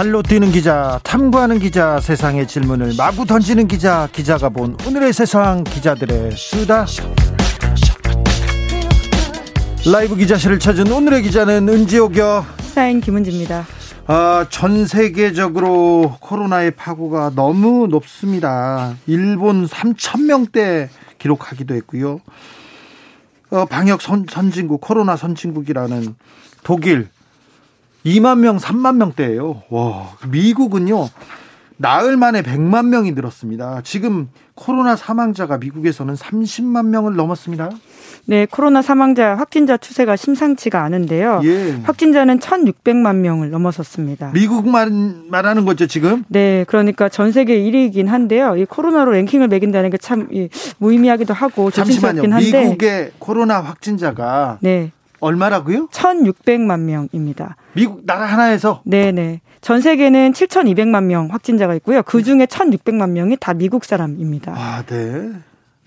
발로 뛰는 기자, 탐구하는 기자, 세상의 질문을 마구 던지는 기자, 기자가 본 오늘의 세상 기자들의 수다. 라이브 기자실을 찾은 오늘의 기자는 은지옥이요. 시사인 김은지입니다. 아, 전 세계적으로 코로나의 파고가 너무 높습니다. 일본 3천 명대 기록하기도 했고요. 어, 방역 선, 선진국, 코로나 선진국이라는 독일 2만 명, 3만 명대예요. 와, 미국은요. 나흘 만에 100만 명이 늘었습니다. 지금 코로나 사망자가 미국에서는 30만 명을 넘었습니다. 네, 코로나 사망자 확진자 추세가 심상치가 않은데요. 예. 확진자는 1,600만 명을 넘어섰습니다. 미국만 말하는 거죠, 지금? 네, 그러니까 전 세계 1위이긴 한데요. 이 코로나로 랭킹을 매긴다는 게 참 무의미하기도 하고 조심스럽긴 한데 미국의 코로나 확진자가 네. 얼마라고요? 1,600만 명입니다. 미국 나라 하나에서? 네네. 전 세계는 7,200만 명 확진자가 있고요. 그 중에 1,600만 명이 다 미국 사람입니다. 아, 네.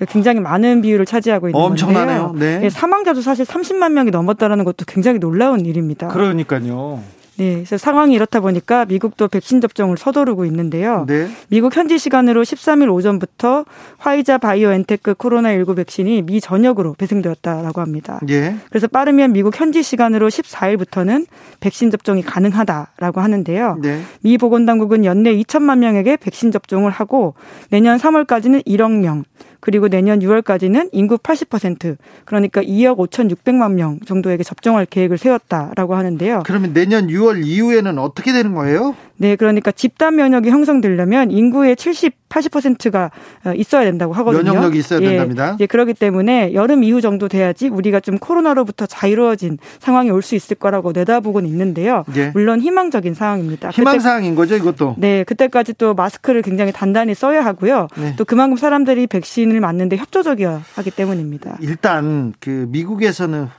굉장히 많은 비율을 차지하고 있는 엄청나네요. 건데요. 네. 사망자도 사실 30만 명이 넘었다라는 것도 굉장히 놀라운 일입니다. 그러니까요. 네, 그래서 상황이 이렇다 보니까 미국도 백신 접종을 서두르고 있는데요. 네. 미국 현지 시간으로 13일 오전부터 화이자 바이오엔테크 코로나19 백신이 미 전역으로 배송되었다라고 합니다. 예. 그래서 빠르면 미국 현지 시간으로 14일부터는 백신 접종이 가능하다라고 하는데요. 네. 미 보건당국은 연내 2천만 명에게 백신 접종을 하고 내년 3월까지는 1억 명, 그리고 내년 6월까지는 인구 80% 그러니까 2억 5,600만 명 정도에게 접종할 계획을 세웠다라고 하는데요. 그러면 내년 6월 이후에는 어떻게 되는 거예요? 네, 그러니까 집단 면역이 형성되려면 인구의 70 80%가 어, 있어야 된다고 하거든요. 면역력이 있어야 예, 된답니다. 예, 그렇기 때문에 여름 이후 정도 돼야지 우리가 좀 코로나로부터 자유로워진 상황이 올 수 있을 거라고 내다보고는 있는데요. 예. 물론 희망적인 상황입니다. 희망 사항인 거죠, 이것도. 네, 그때까지 또 마스크를 굉장히 단단히 써야 하고요. 네. 또 그만큼 사람들이 백신을 맞는데 협조적이어야 하기 때문입니다. 일단 그 미국에서는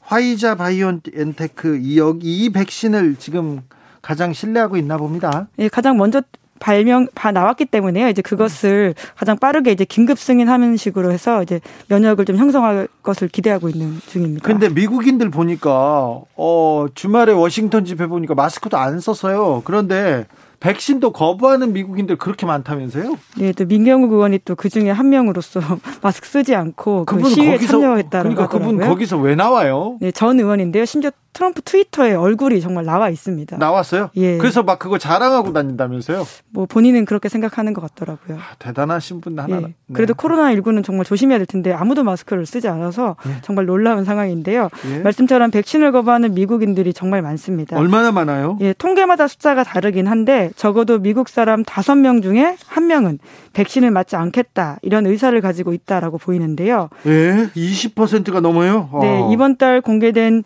화이자 바이오엔테크 이 백신을 지금 가장 신뢰하고 있나 봅니다. 예, 가장 먼저 발명 다 나왔기 때문에요. 이제 그것을 가장 빠르게 이제 긴급 승인하는 식으로 해서 이제 면역을 좀 형성할 것을 기대하고 있는 중입니다. 근데 미국인들 보니까 어 주말에 워싱턴 집회 보니까 마스크도 안 썼어요. 그런데 백신도 거부하는 미국인들 그렇게 많다면서요? 네, 또 민경욱 의원이 또 그 중에 한 명으로서 마스크 쓰지 않고 그 시위에 거기서, 참여했다는 그러니까 그분 거기서 왜 나와요? 네, 전 의원인데요. 심지어 트럼프 트위터에 얼굴이 정말 나와 있습니다. 나왔어요? 예. 그래서 막 그거 자랑하고 다닌다면서요? 뭐 본인은 그렇게 생각하는 것 같더라고요. 아, 대단하신 분 하나. 예. 네. 그래도 코로나19는 정말 조심해야 될 텐데 아무도 마스크를 쓰지 않아서 예. 정말 놀라운 상황인데요. 예. 말씀처럼 백신을 거부하는 미국인들이 정말 많습니다. 얼마나 많아요? 예, 통계마다 숫자가 다르긴 한데 적어도 미국 사람 5명 중에 1명은 백신을 맞지 않겠다 이런 의사를 가지고 있다라고 보이는데요. 예, 20%가 넘어요. 네, 어. 이번 달 공개된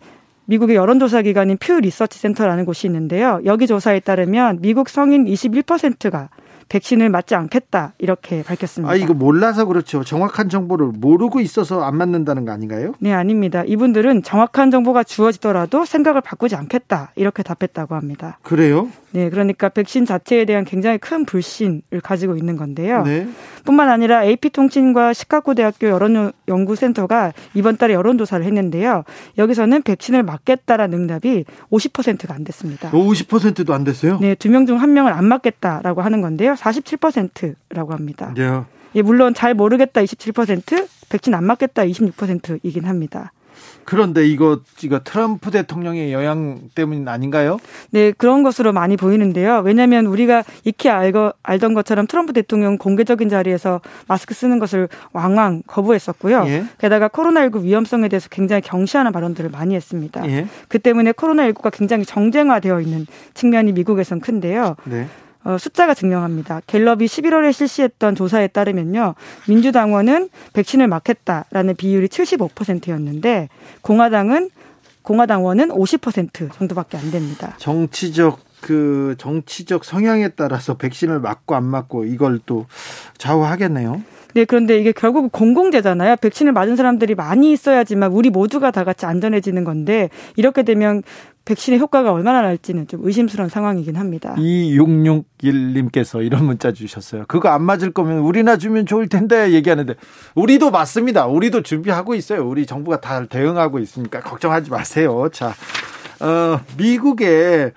미국의 여론조사 기관인 퓨 리서치 센터라는 곳이 있는데요. 여기 조사에 따르면 미국 성인 21%가 백신을 맞지 않겠다 이렇게 밝혔습니다. 아 이거 몰라서 그렇죠. 정확한 정보를 모르고 있어서 안 맞는다는 거 아닌가요? 네 아닙니다. 이분들은 정확한 정보가 주어지더라도 생각을 바꾸지 않겠다 이렇게 답했다고 합니다. 그래요? 네, 그러니까 백신 자체에 대한 굉장히 큰 불신을 가지고 있는 건데요. 네. 뿐만 아니라 AP통신과 시카고 대학교 여론연구센터가 이번 달에 여론조사를 했는데요. 여기서는 백신을 맞겠다라는 응답이 50%가 안 됐습니다. 50%도 안 됐어요? 네, 두 명 중 한 명을 안 맞겠다라고 하는 건데요. 47%라고 합니다. 네. 예, 물론 잘 모르겠다 27%, 백신 안 맞겠다 26%이긴 합니다. 그런데 이거 이거 트럼프 대통령의 영향 때문 아닌가요? 네, 그런 것으로 많이 보이는데요. 왜냐하면 우리가 익히 알거, 알던 것처럼 트럼프 대통령 공개적인 자리에서 마스크 쓰는 것을 왕왕 거부했었고요. 예. 게다가 코로나19 위험성에 대해서 굉장히 경시하는 발언들을 많이 했습니다. 예. 그 때문에 코로나19가 굉장히 정쟁화되어 있는 측면이 미국에선 큰데요. 네. 어, 숫자가 증명합니다. 갤럽이 11월에 실시했던 조사에 따르면요. 민주당원은 백신을 맞겠다라는 비율이 75%였는데 공화당은 공화당원은 50% 정도밖에 안 됩니다. 정치적 그 정치적 성향에 따라서 백신을 맞고 안 맞고 이걸 또 좌우하겠네요. 네, 그런데 이게 결국 공공재잖아요. 백신을 맞은 사람들이 많이 있어야지만 우리 모두가 다 같이 안전해지는 건데 이렇게 되면 백신의 효과가 얼마나 날지는 좀 의심스러운 상황이긴 합니다. 2661님께서 이런 문자 주셨어요. 그거 안 맞을 거면 우리나 주면 좋을 텐데 얘기하는데 우리도 맞습니다. 우리도 준비하고 있어요. 우리 정부가 다 대응하고 있으니까 걱정하지 마세요. 자, 어, 미국의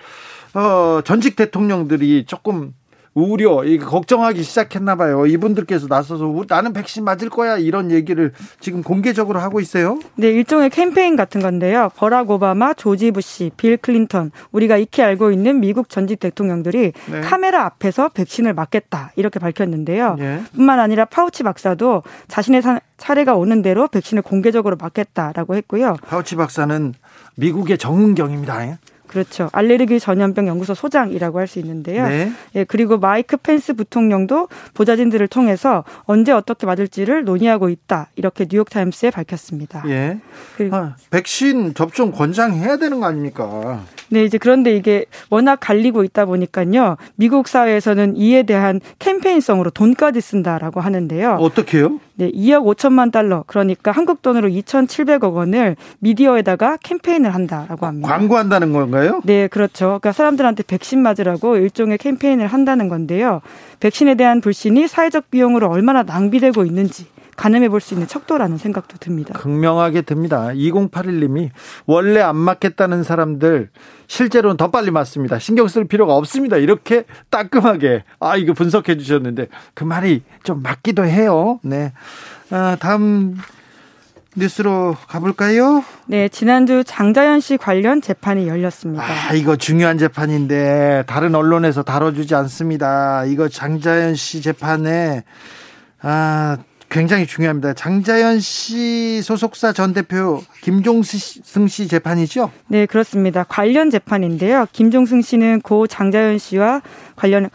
어, 전직 대통령들이 조금 우려, 걱정하기 시작했나 봐요. 이분들께서 나서서 나는 백신 맞을 거야 이런 얘기를 지금 공개적으로 하고 있어요. 네, 일종의 캠페인 같은 건데요. 버락 오바마, 조지 부시, 빌 클린턴, 우리가 익히 알고 있는 미국 전직 대통령들이 네. 카메라 앞에서 백신을 맞겠다 이렇게 밝혔는데요. 네. 뿐만 아니라 파우치 박사도 자신의 차례가 오는 대로 백신을 공개적으로 맞겠다라고 했고요. 파우치 박사는 미국의 정은경입니다. 그렇죠. 알레르기 전염병 연구소 소장이라고 할 수 있는데요. 네. 예, 그리고 마이크 펜스 부통령도 보좌진들을 통해서 언제 어떻게 맞을지를 논의하고 있다. 이렇게 뉴욕 타임스에 밝혔습니다. 예. 그리고 아, 백신 접종 권장해야 되는 거 아닙니까? 네, 이제 그런데 이게 워낙 갈리고 있다 보니까요. 미국 사회에서는 이에 대한 캠페인성으로 돈까지 쓴다라고 하는데요. 어떻게요? 네, 2억 5천만 달러, 그러니까 한국 돈으로 2,700억 원을 미디어에다가 캠페인을 한다라고 합니다. 광고한다는 건가요? 네, 그렇죠. 그러니까 사람들한테 백신 맞으라고 일종의 캠페인을 한다는 건데요. 백신에 대한 불신이 사회적 비용으로 얼마나 낭비되고 있는지 가늠해 볼 수 있는 척도라는 생각도 듭니다. 극명하게 듭니다. 2081님이 원래 안 맞겠다는 사람들 실제로는 더 빨리 맞습니다. 신경 쓸 필요가 없습니다. 이렇게 따끔하게 아 이거 분석해 주셨는데 그 말이 좀 맞기도 해요. 네. 아, 다음 뉴스로 가볼까요? 네, 지난주 장자연 씨 관련 재판이 열렸습니다. 아, 이거 중요한 재판인데 다른 언론에서 다뤄주지 않습니다. 이거 장자연 씨 재판에 아 굉장히 중요합니다. 장자연 씨 소속사 전 대표 김종승 씨 재판이죠? 네, 그렇습니다. 관련 재판인데요. 김종승 씨는 고 장자연 씨와 관련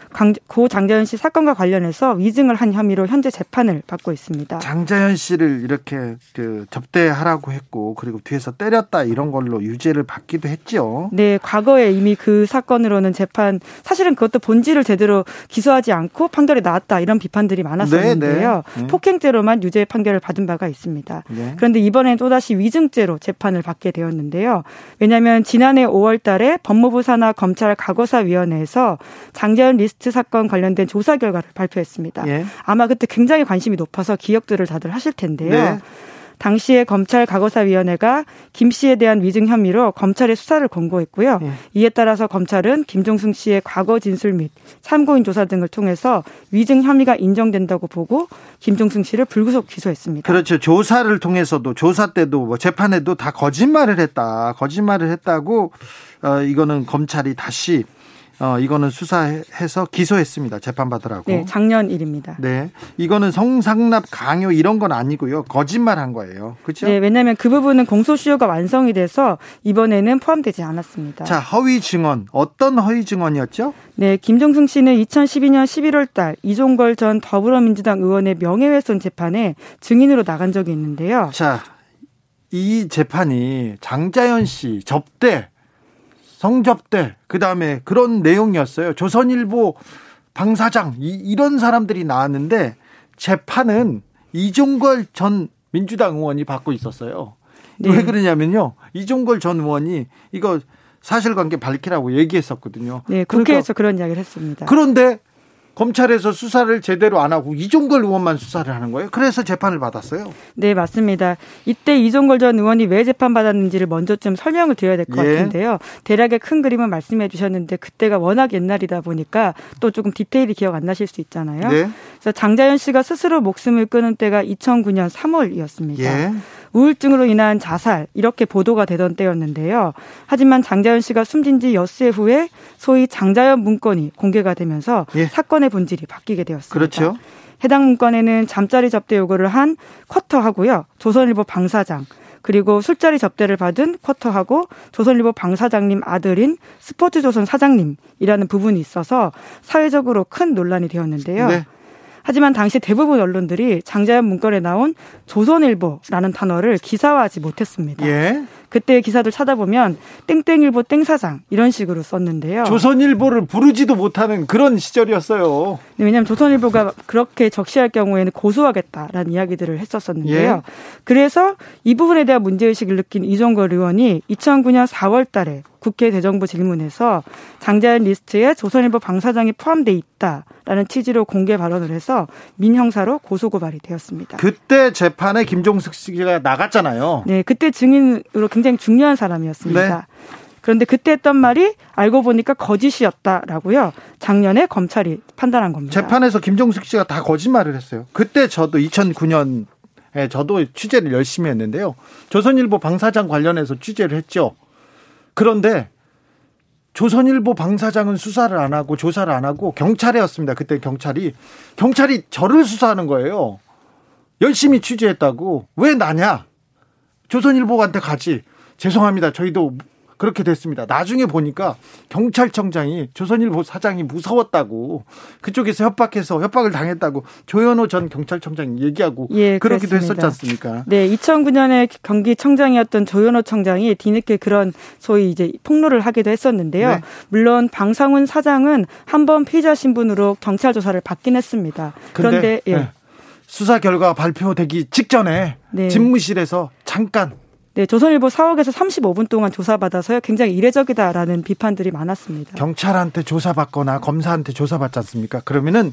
고 장자연 씨 사건과 관련해서 위증을 한 혐의로 현재 재판을 받고 있습니다. 장자연 씨를 이렇게 그 접대하라고 했고 그리고 뒤에서 때렸다 이런 걸로 유죄를 받기도 했죠. 네, 과거에 이미 그 사건으로는 재판 사실은 그것도 본질을 제대로 기소하지 않고 판결이 나왔다 이런 비판들이 많았었는데요. 네, 네. 폭행죄로만 유죄 판결을 받은 바가 있습니다. 네. 그런데 이번엔 또다시 위증죄로 재판을 받게 되었는데요. 왜냐하면 지난해 5월달에 법무부 산하 검찰 과거사위원회에서 장 장자연 리스트 사건 관련된 조사 결과를 발표했습니다. 예. 아마 그때 굉장히 관심이 높아서 기억들을 다들 하실 텐데요. 네. 당시에 검찰 과거사위원회가 김 씨에 대한 위증 혐의로 검찰에 수사를 권고했고요. 예. 이에 따라서 검찰은 김종승 씨의 과거 진술 및 참고인 조사 등을 통해서 위증 혐의가 인정된다고 보고 김종승 씨를 불구속 기소했습니다. 그렇죠. 조사를 통해서도 조사 때도 뭐 재판에도 다 거짓말을 했다. 거짓말을 했다고 어, 이거는 검찰이 다시 어, 이거는 수사해서 기소했습니다. 재판받으라고. 네, 작년 일입니다. 네. 이거는 성상납 강요 이런 건 아니고요. 거짓말 한 거예요. 그렇죠? 네, 왜냐하면 그 부분은 공소시효가 완성이 돼서 이번에는 포함되지 않았습니다. 자, 허위 증언. 어떤 허위 증언이었죠? 네, 김종승 씨는 2012년 11월 달 이종걸 전 더불어민주당 의원의 명예훼손 재판에 증인으로 나간 적이 있는데요. 자, 이 재판이 장자연 씨 접대 성접대 그다음에 그런 내용이었어요. 조선일보 방사장 이, 이런 사람들이 나왔는데 재판은 이종걸 전 민주당 의원이 받고 있었어요. 네. 왜 그러냐면요. 이종걸 전 의원이 이거 사실관계 밝히라고 얘기했었거든요. 네, 국회에서 그러니까 그런 이야기를 했습니다. 그런데 검찰에서 수사를 제대로 안 하고 이종걸 의원만 수사를 하는 거예요. 그래서 재판을 받았어요. 네, 맞습니다. 이때 이종걸 전 의원이 왜 재판받았는지를 먼저 좀 설명을 드려야 될것 예. 같은데요. 대략의 큰 그림은 말씀해 주셨는데 그때가 워낙 옛날이다 보니까 또 조금 디테일이 기억 안 나실 수 있잖아요. 네. 그래서 장자연 씨가 스스로 목숨을 끊은 때가 2009년 3월이었습니다. 예. 우울증으로 인한 자살 이렇게 보도가 되던 때였는데요. 하지만 장자연 씨가 숨진 지 엿새 후에 소위 장자연 문건이 공개가 되면서 예. 사건의 본질이 바뀌게 되었습니다. 그렇죠. 해당 문건에는 잠자리 접대 요구를 한 쿼터하고요. 조선일보 방사장 그리고 술자리 접대를 받은 쿼터하고 조선일보 방사장님 아들인 스포츠조선 사장님이라는 부분이 있어서 사회적으로 큰 논란이 되었는데요. 네. 하지만 당시 대부분 언론들이 장자연 문건에 나온 조선일보라는 단어를 기사화하지 못했습니다. 예. 그때 기사들 찾아보면 땡땡일보 땡사장 이런 식으로 썼는데요. 조선일보를 부르지도 못하는 그런 시절이었어요. 네, 왜냐하면 조선일보가 그렇게 적시할 경우에는 고소하겠다라는 이야기들을 했었었는데요. 예. 그래서 이 부분에 대한 문제의식을 느낀 이종걸 의원이 2009년 4월 달에 국회 대정부 질문에서 장자연 리스트에 조선일보 방사장이 포함돼 있다라는 취지로 공개 발언을 해서 민형사로 고소고발이 되었습니다. 그때 재판에 김종숙 씨가 나갔잖아요. 네, 그때 증인으로 굉장히 중요한 사람이었습니다. 네. 그런데 그때 했던 말이 알고 보니까 거짓이었다라고요. 작년에 검찰이 판단한 겁니다. 재판에서 김종숙 씨가 다 거짓말을 했어요. 그때 저도 2009년 에 저도 취재를 열심히 했는데요. 조선일보 방사장 관련해서 취재를 했죠. 그런데 조선일보 방사장은 수사를 안 하고 조사를 안 하고 경찰이었습니다. 그때 경찰이 경찰이 저를 수사하는 거예요. 열심히 취재했다고 왜 나냐? 조선일보한테 가지. 죄송합니다. 저희도 그렇게 됐습니다. 나중에 보니까 경찰청장이 조선일보 사장이 무서웠다고 그쪽에서 협박해서 협박을 당했다고 조현호 전 경찰청장이 얘기하고 예, 그러기도 했었지 않습니까? 네, 2009년에 경기청장이었던 조현호 청장이 뒤늦게 그런 소위 이제 폭로를 하기도 했었는데요. 네. 물론 방상훈 사장은 한 번 피의자 신분으로 경찰 조사를 받긴 했습니다. 그런데 예. 네. 수사 결과 발표되기 직전에 네. 집무실에서 잠깐 네, 조선일보 4억에서 35분 동안 조사받아서요. 굉장히 이례적이다라는 비판들이 많았습니다. 경찰한테 조사받거나 검사한테 조사받지 않습니까? 그러면은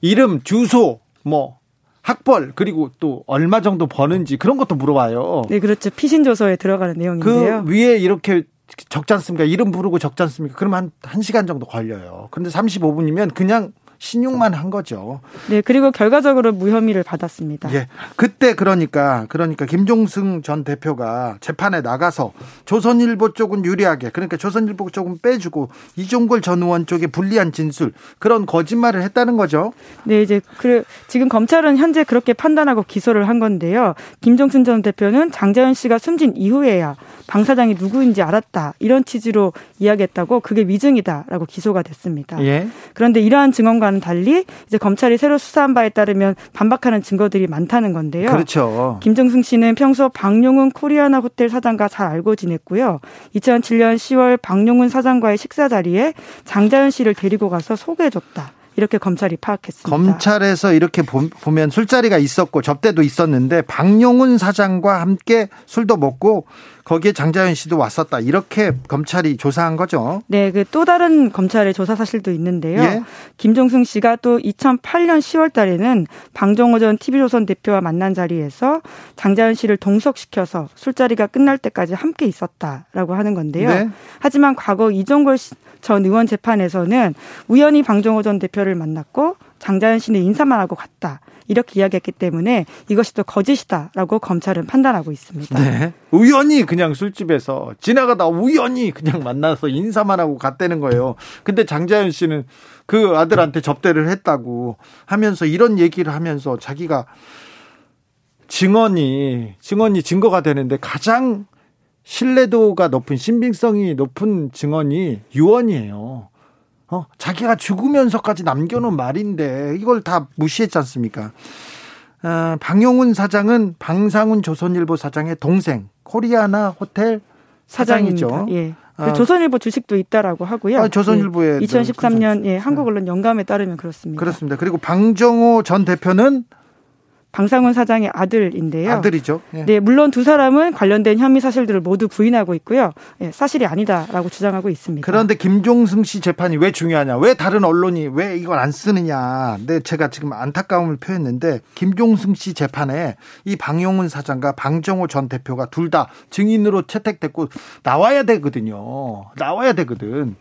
이름, 주소, 뭐 학벌 그리고 또 얼마 정도 버는지 그런 것도 물어봐요. 네, 그렇죠. 피신 조서에 들어가는 내용인데요. 그 위에 이렇게 적지 않습니까? 이름 부르고 적지 않습니까? 그러면 한 1시간 정도 걸려요. 그런데 35분이면 그냥 신용만 한 거죠. 네, 그리고 결과적으로 무혐의를 받았습니다. 예. 그때 그러니까 그러니까 김종승 전 대표가 재판에 나가서 조선일보 쪽은 유리하게 그러니까 조선일보 쪽은 빼주고 이종걸 전 의원 쪽에 불리한 진술 그런 거짓말을 했다는 거죠. 네, 이제 그 지금 검찰은 현재 그렇게 판단하고 기소를 한 건데요. 김종승 전 대표는 장자연 씨가 숨진 이후에야 방 사장이 누구인지 알았다 이런 취지로 이야기했다고 그게 위증이다라고 기소가 됐습니다. 예. 그런데 이러한 증언과 는 달리 이제 검찰이 새로 수사한 바에 따르면 반박하는 증거들이 많다는 건데요. 그렇죠. 김정승 씨는 평소 박용훈 코리아나 호텔 사장과 잘 알고 지냈고요. 2007년 10월 박용훈 사장과의 식사 자리에 장자연 씨를 데리고 가서 소개해줬다. 이렇게 검찰이 파악했습니다. 검찰에서 이렇게 보면 술자리가 있었고 접대도 있었는데 박용훈 사장과 함께 술도 먹고 거기에 장자연 씨도 왔었다. 이렇게 검찰이 조사한 거죠. 네, 그 또 다른 검찰의 조사 사실도 있는데요. 예? 김종승 씨가 또 2008년 10월 달에는 방종호 전 TV조선 대표와 만난 자리에서 장자연 씨를 동석시켜서 술자리가 끝날 때까지 함께 있었다라고 하는 건데요. 네? 하지만 과거 이종걸 전 의원 재판에서는 우연히 방종호 전 대표를 만났고 장자연 씨는 인사만 하고 갔다. 이렇게 이야기했기 때문에 이것이 또 거짓이다라고 검찰은 판단하고 있습니다. 네. 우연히 그냥 술집에서 지나가다 우연히 그냥 만나서 인사만 하고 갔다는 거예요. 근데 장자연 씨는 그 아들한테 접대를 했다고 하면서 이런 얘기를 하면서 자기가 증언이 증언이 증거가 되는데 가장 신뢰도가 높은 신빙성이 높은 증언이 유언이에요. 어, 자기가 죽으면서까지 남겨놓은 말인데 이걸 다 무시했지 않습니까? 어, 방용훈 사장은 방상훈 조선일보 사장의 동생 코리아나 호텔 사장이죠. 사장입니다. 예. 그 조선일보 주식도 있다라고 하고요. 아, 조선일보에 예. 2013년 예, 한국 언론 영감에 따르면 그렇습니다. 그렇습니다. 그리고 방정호 전 대표는 방상훈 사장의 아들인데요. 아들이죠. 예. 네, 물론 두 사람은 관련된 혐의 사실들을 모두 부인하고 있고요. 예, 사실이 아니다라고 주장하고 있습니다. 그런데 김종승 씨 재판이 왜 중요하냐? 왜 다른 언론이 왜 이걸 안 쓰느냐? 네, 제가 지금 안타까움을 표했는데 김종승 씨 재판에 이 방용훈 사장과 방정호 전 대표가 둘 다 증인으로 채택됐고 나와야 되거든요. 나와야 되거든.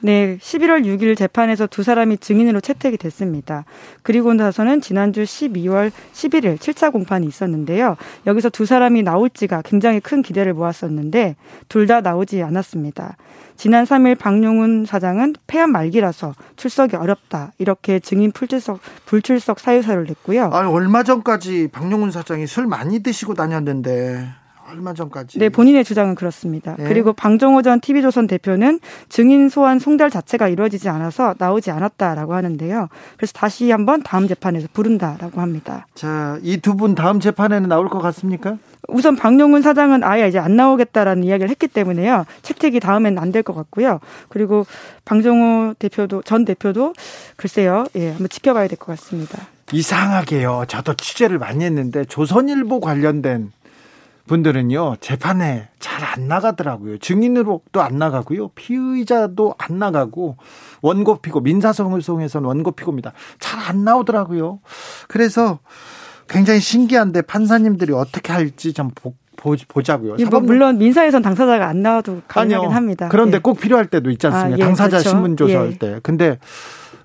네, 11월 6일 재판에서 두 사람이 증인으로 채택이 됐습니다. 그리고 나서는 지난주 12월 11일 7차 공판이 있었는데요. 여기서 두 사람이 나올지가 굉장히 큰 기대를 모았었는데 둘 다 나오지 않았습니다. 지난 3일 박용훈 사장은 폐암 말기라서 출석이 어렵다. 이렇게 증인 불출석, 불출석 사유서를 냈고요. 아 얼마 전까지 박용훈 사장이 술 많이 드시고 다녔는데 얼마 전까지. 네, 본인의 주장은 그렇습니다. 네. 그리고 방종호 전 TV조선 대표는 증인 소환 송달 자체가 이루어지지 않아서 나오지 않았다라고 하는데요. 그래서 다시 한번 다음 재판에서 부른다라고 합니다. 자, 이 두 분 다음 재판에는 나올 것 같습니까? 우선 박용훈 사장은 아예 이제 안 나오겠다라는 이야기를 했기 때문에요. 채택이 다음엔 안 될 것 같고요. 그리고 방종호 대표도 전 대표도 글쎄요. 예, 한번 지켜봐야 될 것 같습니다. 이상하게요. 저도 취재를 많이 했는데 조선일보 관련된 분들은요 재판에 잘 안 나가더라고요. 증인으로도 안 나가고요. 피의자도 안 나가고 원고 피고 민사소송에서는 원고 피고입니다. 잘 안 나오더라고요. 그래서 굉장히 신기한데 판사님들이 어떻게 할지 좀 보, 보, 자고요 예, 뭐 물론 민사에선 당사자가 안 나와도 가능하긴 합니다. 그런데 예. 꼭 필요할 때도 있지 않습니까? 아, 예, 당사자 그렇죠. 신문 조사할 예. 때. 근데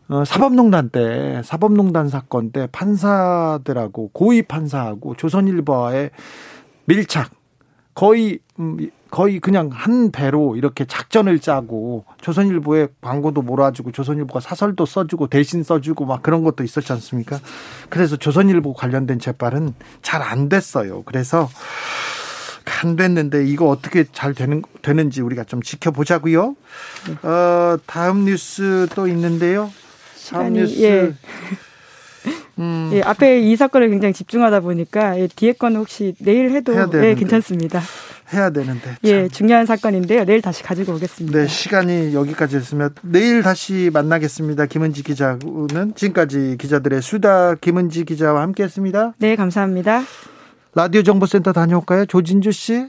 어, 사법농단 때 사법농단 사건 때 판사들하고 고위 판사하고 조선일보와의 밀착 거의 음, 거의 그냥 한 배로 이렇게 작전을 짜고 조선일보에 광고도 몰아주고 조선일보가 사설도 써주고 대신 써주고 막 그런 것도 있었지 않습니까? 그래서 조선일보 관련된 재판은 잘 안 됐어요. 그래서 안 됐는데 이거 어떻게 잘 되는 되는지 우리가 좀 지켜보자고요. 어, 다음 뉴스 또 있는데요. 다음 뉴스. 예. 음. 예, 앞에 이 사건을 굉장히 집중하다 보니까 예, 뒤에 거는 혹시 내일 해도 예, 괜찮습니다. 해야 되는데. 예, 중요한 사건인데요. 내일 다시 가지고 오겠습니다. 네, 시간이 여기까지 였으면 내일 다시 만나겠습니다. 김은지 기자는 지금까지 기자들의 수다 김은지 기자와 함께했습니다. 네, 감사합니다. 라디오 정보센터 다녀올까요, 조진주 씨?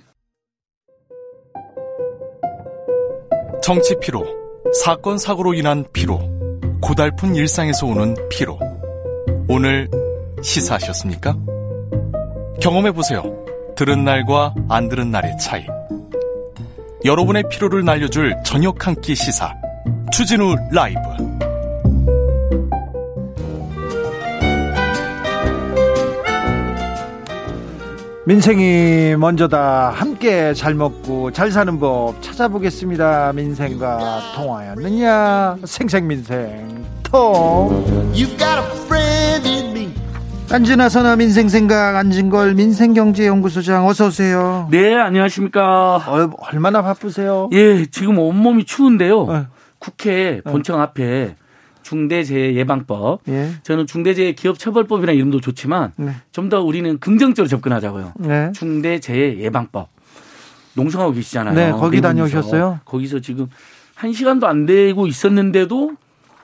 정치 피로, 사건 사고로 인한 피로, 고달픈 일상에서 오는 피로. 오늘 시사하셨습니까? 경험해 보세요. 들은 날과 안 들은 날의 차이. 여러분의 피로를 날려줄 저녁 한 끼 시사. 추진우 라이브. 민생이 먼저다. 함께 잘 먹고 잘 사는 법 찾아보겠습니다. 민생과 통화였느냐? 생생민생 통. 안진아 선아 민생생각 안진걸 민생경제연구소장 어서 오세요. 네 안녕하십니까. 어, 얼마나 바쁘세요? 예 지금 온몸이 추운데요. 어. 국회 본청 어. 앞에 중대재해 예방법. 예. 저는 중대재해 기업처벌법이라는 이름도 좋지만 네. 좀더 우리는 긍정적으로 접근하자고요. 네. 중대재해 예방법. 농성하고 계시잖아요. 네, 거기 다녀오셨어요? 거기서 지금 한 시간도 안 되고 있었는데도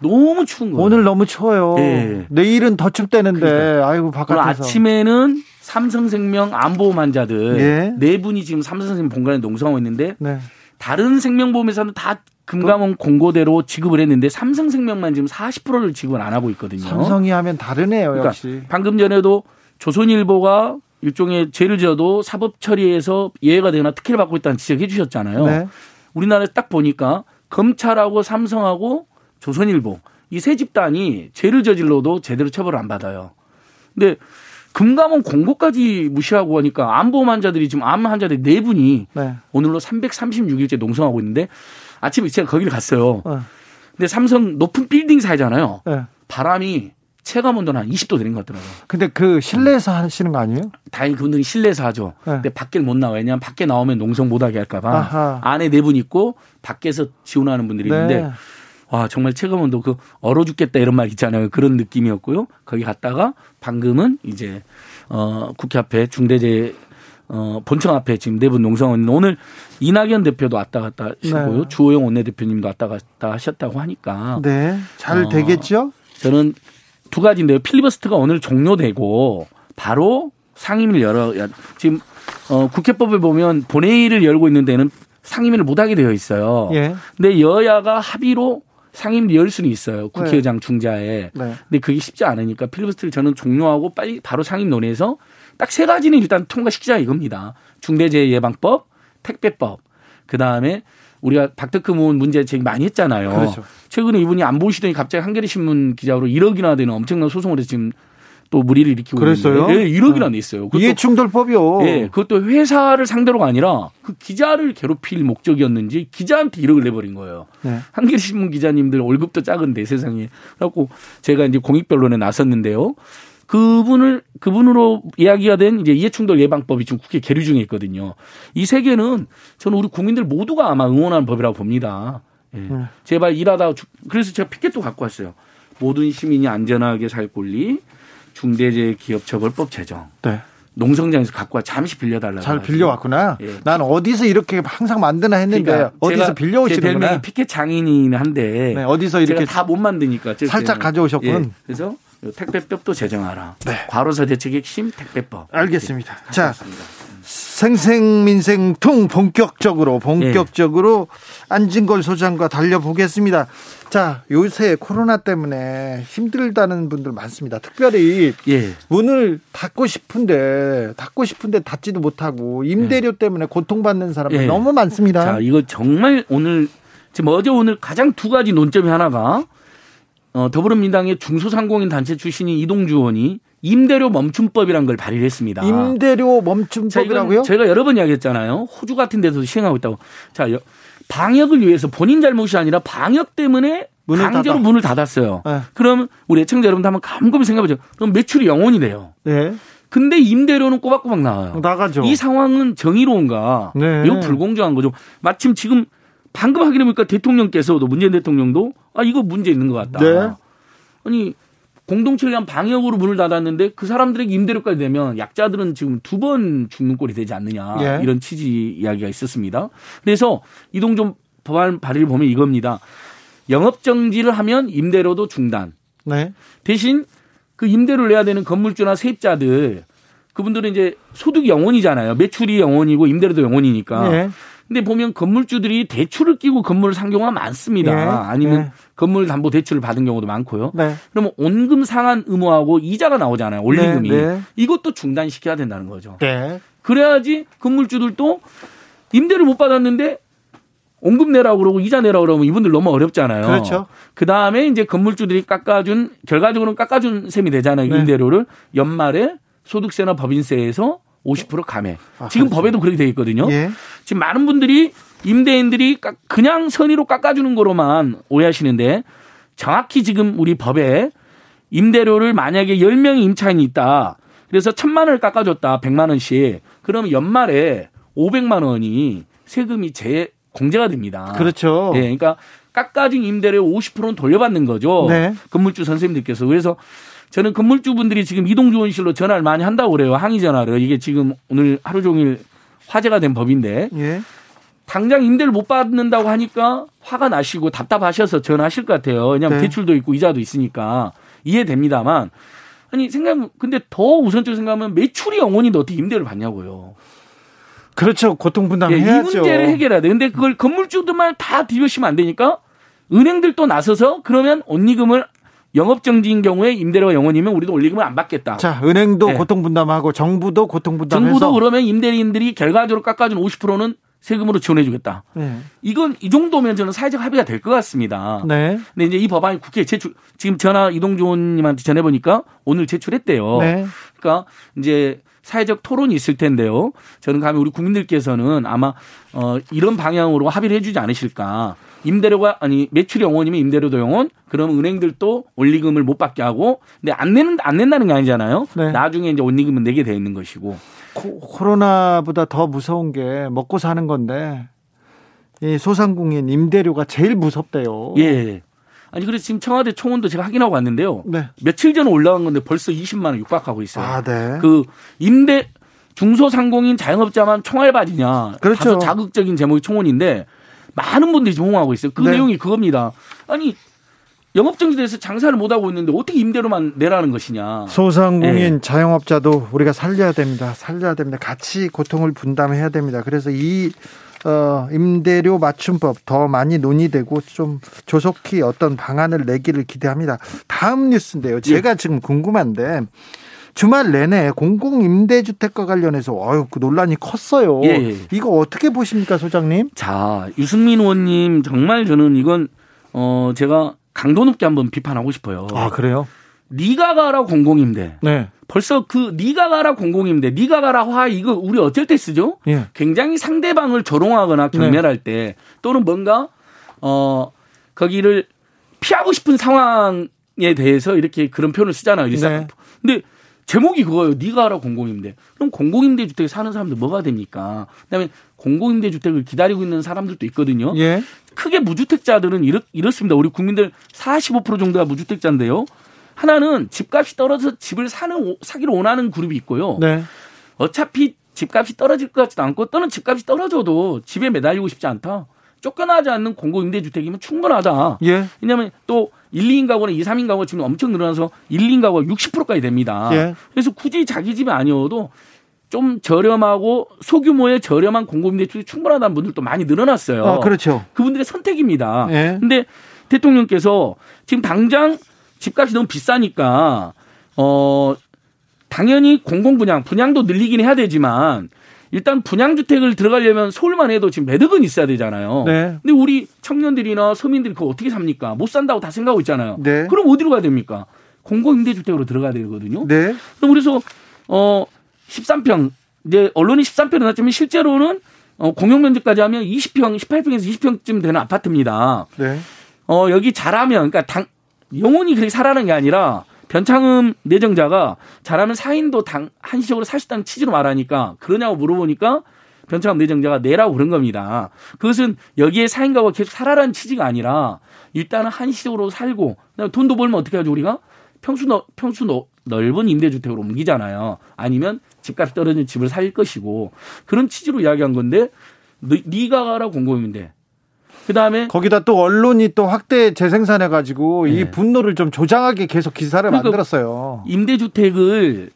너무 추운 거예요. 오늘 너무 추워요. 네. 내일은 더 춥다는데 그러니까. 아이고 바깥에서. 아침에는 삼성생명 안보험 환자들 예. 네 분이 지금 삼성생명 본관에 농성하고 있는데 네. 다른 생명보험회사는 다 금감원 공고대로 지급을 했는데 삼성생명만 지금 40%를 지급을 안 하고 있거든요. 삼성이 하면 다르네요, 그러니까 역시. 방금 전에도 조선일보가 일종의 죄를 지어도 사법 처리에서 예외가 되거나 특혜를 받고 있다는 지적해 주셨잖아요. 네. 우리나라에 딱 보니까 검찰하고 삼성하고 조선일보 이 세 집단이 죄를 저질러도 제대로 처벌을 안 받아요. 근데 금감원 공고까지 무시하고 하니까 암보험 환자들이 지금 암 환자들이 네 분이 네. 오늘로 336일째 농성하고 있는데 아침에 제가 거기를 갔어요. 네. 근데 삼성 높은 빌딩 사이잖아요. 네. 바람이 체감 온도는 한 20도 되는 것 같더라고요. 근데 그 실내에서 하시는 거 아니에요? 다행히 그분들이 실내에서 하죠. 네. 근데 밖에 못 나와요. 왜냐하면 밖에 나오면 농성 못 하게 할까봐. 안에 네 분 있고 밖에서 지원하는 분들이 있는데 네. 와 정말 체감온도 그 얼어 죽겠다 이런 말 있잖아요. 그런 느낌이었고요. 거기 갔다가 방금은 이제 어 국회 앞에 중대재 어 본청 앞에 지금 내분 네 농성원 오늘 이낙연 대표도 왔다 갔다 하시고요. 네. 주호영 원내대표님도 왔다 갔다 하셨다고 하니까 네. 잘 어, 되겠죠? 저는 두 가지인데요. 필리버스트가 오늘 종료되고 바로 상임위를 열어 지금 어 국회법을 보면 본회의를 열고 있는 데는 상임위를 못 하게 되어 있어요. 예. 근데 여야가 합의로 열 수는 있어요. 국회의장 네. 중자에. 네. 근데 그게 쉽지 않으니까 필리버스터를 저는 종료하고 빨리 바로 상임 논의해서 딱 세 가지는 일단 통과시키자 이겁니다. 중대재해예방법, 택배법, 그 다음에 우리가 박덕흠 의원 문제 제기 많이 했잖아요. 그렇죠. 최근에 이분이 안 보시더니 갑자기 한겨레 신문 기자로 1억이나 되는 엄청난 소송을 해서 지금 또 무리를 일으키고 그랬어요? 있는데 예, 1억이나 냈어요. 이해충돌법이요. 예, 그것도 회사를 상대로가 아니라 그 기자를 괴롭힐 목적이었는지 기자한테 1억을 내버린 거예요. 네. 한겨레 신문 기자님들 월급도 작은데 세상에. 그래갖고 제가 이제 공익변론에 나섰는데요. 그분을 그분으로 이야기가 된 이제 이해충돌 예방법이 지금 국회 계류 중에 있거든요. 이 세 개는 저는 우리 국민들 모두가 아마 응원하는 법이라고 봅니다. 예. 네. 제발 일하다 그래서 제가 피켓도 갖고 왔어요. 모든 시민이 안전하게 살 권리, 중대재해 기업처벌법 제정. 네. 농성장에서 갖고 와 잠시 빌려달라고. 잘 빌려왔구나. 예. 난 어디서 이렇게 항상 만드나 했는데 그러니까 어디서 빌려오시는구나. 별명이 피켓 장인이긴 한데 네, 어디서 이렇게 다 못 만드니까 살짝 가져오셨군. 예. 그래서 택배법도 제정하라. 네. 과로사 대책의 핵심 택배법. 알겠습니다. 자, 생생민생통 본격적으로 본격적으로 예. 안진걸 소장과 달려보겠습니다. 자, 요새 코로나 때문에 힘들다는 분들 많습니다. 특별히 예. 문을 닫고 싶은데 닫고 싶은데 닫지도 못하고 임대료 예. 때문에 고통받는 사람들 예. 너무 많습니다. 자, 이거 정말 오늘 지금 어제 오늘 가장 두 가지 논점이 하나가 어, 더불어민주당의 중소상공인 단체 출신인 이동주 의원이 임대료 멈춤법이란 걸 발의를 했습니다. 임대료 멈춤법이라고요? 제가 여러 번 이야기했잖아요. 호주 같은 데서도 시행하고 있다고. 자, 방역을 위해서 본인 잘못이 아니라 방역 때문에 문을 강제로 닫아. 문을 닫았어요. 네. 그럼 우리 애청자 여러분들 한번 곰곰이 생각해보죠. 그럼 매출이 영원이 돼요. 네. 근데 임대료는 꼬박꼬박 나와요. 나가죠. 이 상황은 정의로운가? 네. 매우 불공정한 거죠. 마침 지금 방금 확인해 보니까 대통령께서도 문재인 대통령도 아 이거 문제 있는 것 같다. 네. 아니 공동체를 위한 방역으로 문을 닫았는데 그 사람들에게 임대료까지 내면 약자들은 지금 두 번 죽는 꼴이 되지 않느냐 예. 이런 취지 이야기가 있었습니다. 그래서 이동좀 법안 발의를 보면 이겁니다. 영업 정지를 하면 임대료도 중단. 네. 대신 그 임대료를 내야 되는 건물주나 세입자들 그분들은 이제 소득이 영원이잖아요. 매출이 영원이고 임대료도 영원이니까. 네. 근데 보면 건물주들이 대출을 끼고 건물을 산 경우가 많습니다. 네. 아니면 네. 건물 담보 대출을 받은 경우도 많고요. 네. 그러면 원금 상환 의무하고 이자가 나오잖아요. 원리금이. 네, 네. 이것도 중단시켜야 된다는 거죠. 네. 그래야지 건물주들도 임대를 못 받았는데 원금 내라고 그러고 이자 내라고 그러면 이분들 너무 어렵잖아요. 그렇죠. 그 다음에 이제 건물주들이 깎아준 결과적으로는 깎아준 셈이 되잖아요. 네. 임대료를 연말에 소득세나 법인세에서 50% 감해. 아, 지금 그렇죠. 법에도 그렇게 돼 있거든요. 예. 지금 많은 분들이 임대인들이 그냥 선의로 깎아주는 거로만 오해하시는데 정확히 지금 우리 법에 임대료를 만약에 10명이 임차인이 있다. 그래서 천만 원을 깎아줬다. 100만 원씩. 그러면 연말에 500만 원이 세금이 재 공제가 됩니다. 그렇죠. 예. 그러니까 깎아준 임대료 50%는 돌려받는 거죠. 네. 건물주 선생님들께서. 그래서 저는 건물주분들이 지금 이동주원실로 전화를 많이 한다고 그래요. 항의 전화를. 이게 지금 오늘 하루 종일 화제가 된 법인데. 예. 당장 임대를 못 받는다고 하니까 화가 나시고 답답하셔서 전화하실 것 같아요. 왜냐하면 네. 대출도 있고 이자도 있으니까 이해됩니다만 아니 생각 근데 더 우선적으로 생각하면 매출이 영원인데 어떻게 임대를 받냐고요. 그렇죠. 고통 분담해야죠. 예, 이 문제를 해결해야 돼. 근데 그걸 건물주들만 다 뒤집으시면 안 되니까 은행들도 나서서 그러면 원리금을 영업정지인 경우에 임대료가 영원이면 우리도 원리금을 안 받겠다. 자, 은행도 네. 고통 분담하고 정부도 고통 분담해서 정부도 그러면 임대인들이 결과적으로 깎아준 50%는 세금으로 지원해주겠다. 네. 이건 이 정도면 저는 사회적 합의가 될 것 같습니다. 네. 근데 이제 이 법안이 국회에 제출 지금 전화 이동조님한테 전해보니까 오늘 제출했대요. 네. 그러니까 이제 사회적 토론이 있을 텐데요. 저는 감히 우리 국민들께서는 아마 어 이런 방향으로 합의를 해주지 않으실까. 임대료가 아니 매출이 영원이면 임대료도 영원. 그럼 은행들도 원리금을 못 받게 하고 근데 안 내는 안 낸다는 게 아니잖아요. 네. 나중에 이제 원리금은 내게 돼 있는 것이고. 코, 코로나보다 더 무서운 게 먹고 사는 건데 이 소상공인 임대료가 제일 무섭대요. 예. 아니 그래서 지금 청와대 총원도 제가 확인하고 왔는데요. 네. 며칠 전에 올라간 건데 벌써 20만 원 육박하고 있어요. 아, 네. 그 임대 중소상공인 자영업자만 총알받이냐. 그렇죠. 자극적인 제목이 총원인데 많은 분들이 지금 홍하고 있어요. 그 네. 내용이 그겁니다. 아니 영업정지돼서 장사를 못 하고 있는데 어떻게 임대료만 내라는 것이냐. 소상공인 네. 자영업자도 우리가 살려야 됩니다. 살려야 됩니다. 같이 고통을 분담해야 됩니다. 그래서 이 어, 임대료 맞춤법 더 많이 논의되고 좀 조속히 어떤 방안을 내기를 기대합니다. 다음 뉴스인데요. 제가 예. 지금 궁금한데 주말 내내 공공 임대주택과 관련해서 어유 그 논란이 컸어요. 예, 예. 이거 어떻게 보십니까, 소장님? 자, 유승민 의원님 정말 저는 이건 어 제가 강도 높게 한번 비판하고 싶어요. 아, 그래요? 네가 가라 공공임대. 네. 벌써 그 네가 가라 공공임대, 네가 가라 화 이거 우리 어쩔 때 쓰죠? 예. 굉장히 상대방을 조롱하거나 네. 경멸할 네. 때 또는 뭔가 어 거기를 피하고 싶은 상황에 대해서 이렇게 그런 표현을 쓰잖아요. 네. 근데 제목이 그거예요. 네가 알아 공공임대. 그럼 공공임대 주택에 사는 사람들 뭐가 됩니까? 그다음에 공공임대 주택을 기다리고 있는 사람들도 있거든요. 예. 크게 무주택자들은 이렇, 이렇습니다. 우리 국민들 45% 정도가 무주택자인데요. 하나는 집값이 떨어져서 집을 사는 사기를 원하는 그룹이 있고요. 네. 어차피 집값이 떨어질 것 같지도 않고 또는 집값이 떨어져도 집에 매달리고 싶지 않다. 쫓겨나지 않는 공공임대주택이면 충분하다. 예. 왜냐하면 또 1, 2인 가구나 2, 3인 가구가 지금 엄청 늘어나서 1, 2인 가구가 60%까지 됩니다. 예. 그래서 굳이 자기 집이 아니어도 좀 저렴하고 소규모의 저렴한 공공임대주택이 충분하다는 분들도 많이 늘어났어요. 아, 그렇죠. 그분들의 선택입니다. 예. 근데 대통령께서 지금 당장 집값이 너무 비싸니까 어 당연히 공공 분양 분양도 늘리긴 해야 되지만 일단 분양주택을 들어가려면 서울만 해도 지금 매덕은 있어야 되잖아요. 네. 근데 우리 청년들이나 서민들이 그거 어떻게 삽니까? 못 산다고 다 생각하고 있잖아요. 네. 그럼 어디로 가야 됩니까? 공공임대주택으로 들어가야 되거든요. 네. 그럼 그래서 어 13평 이제 언론이 13평이 났지만 실제로는 어 공용 면적까지 하면 20평, 18평에서 20평쯤 되는 아파트입니다. 네. 어 여기 잘하면 그러니까 당 영원히 그렇게 살아는 게 아니라 변창흠 내정자가 잘하면 사인도 당 한시적으로 있다는 취지로 말하니까 그러냐고 물어보니까 변창흠 내정자가 내라고 그런 겁니다. 그것은 여기에 사인가가 계속 살아라는 취지가 아니라 일단은 한시적으로 살고 돈도 벌면 어떻게 하죠 우리가 평수 너, 평수 너, 넓은 임대주택으로 옮기잖아요. 아니면 집값이 떨어진 집을 살 것이고 그런 취지로 이야기한 건데 네가 가라 공공임대 그다음에 거기다 또 언론이 또 확대 재생산해 가지고 네. 이 분노를 좀 조장하게 계속 기사를 그러니까 만들었어요. 임대주택을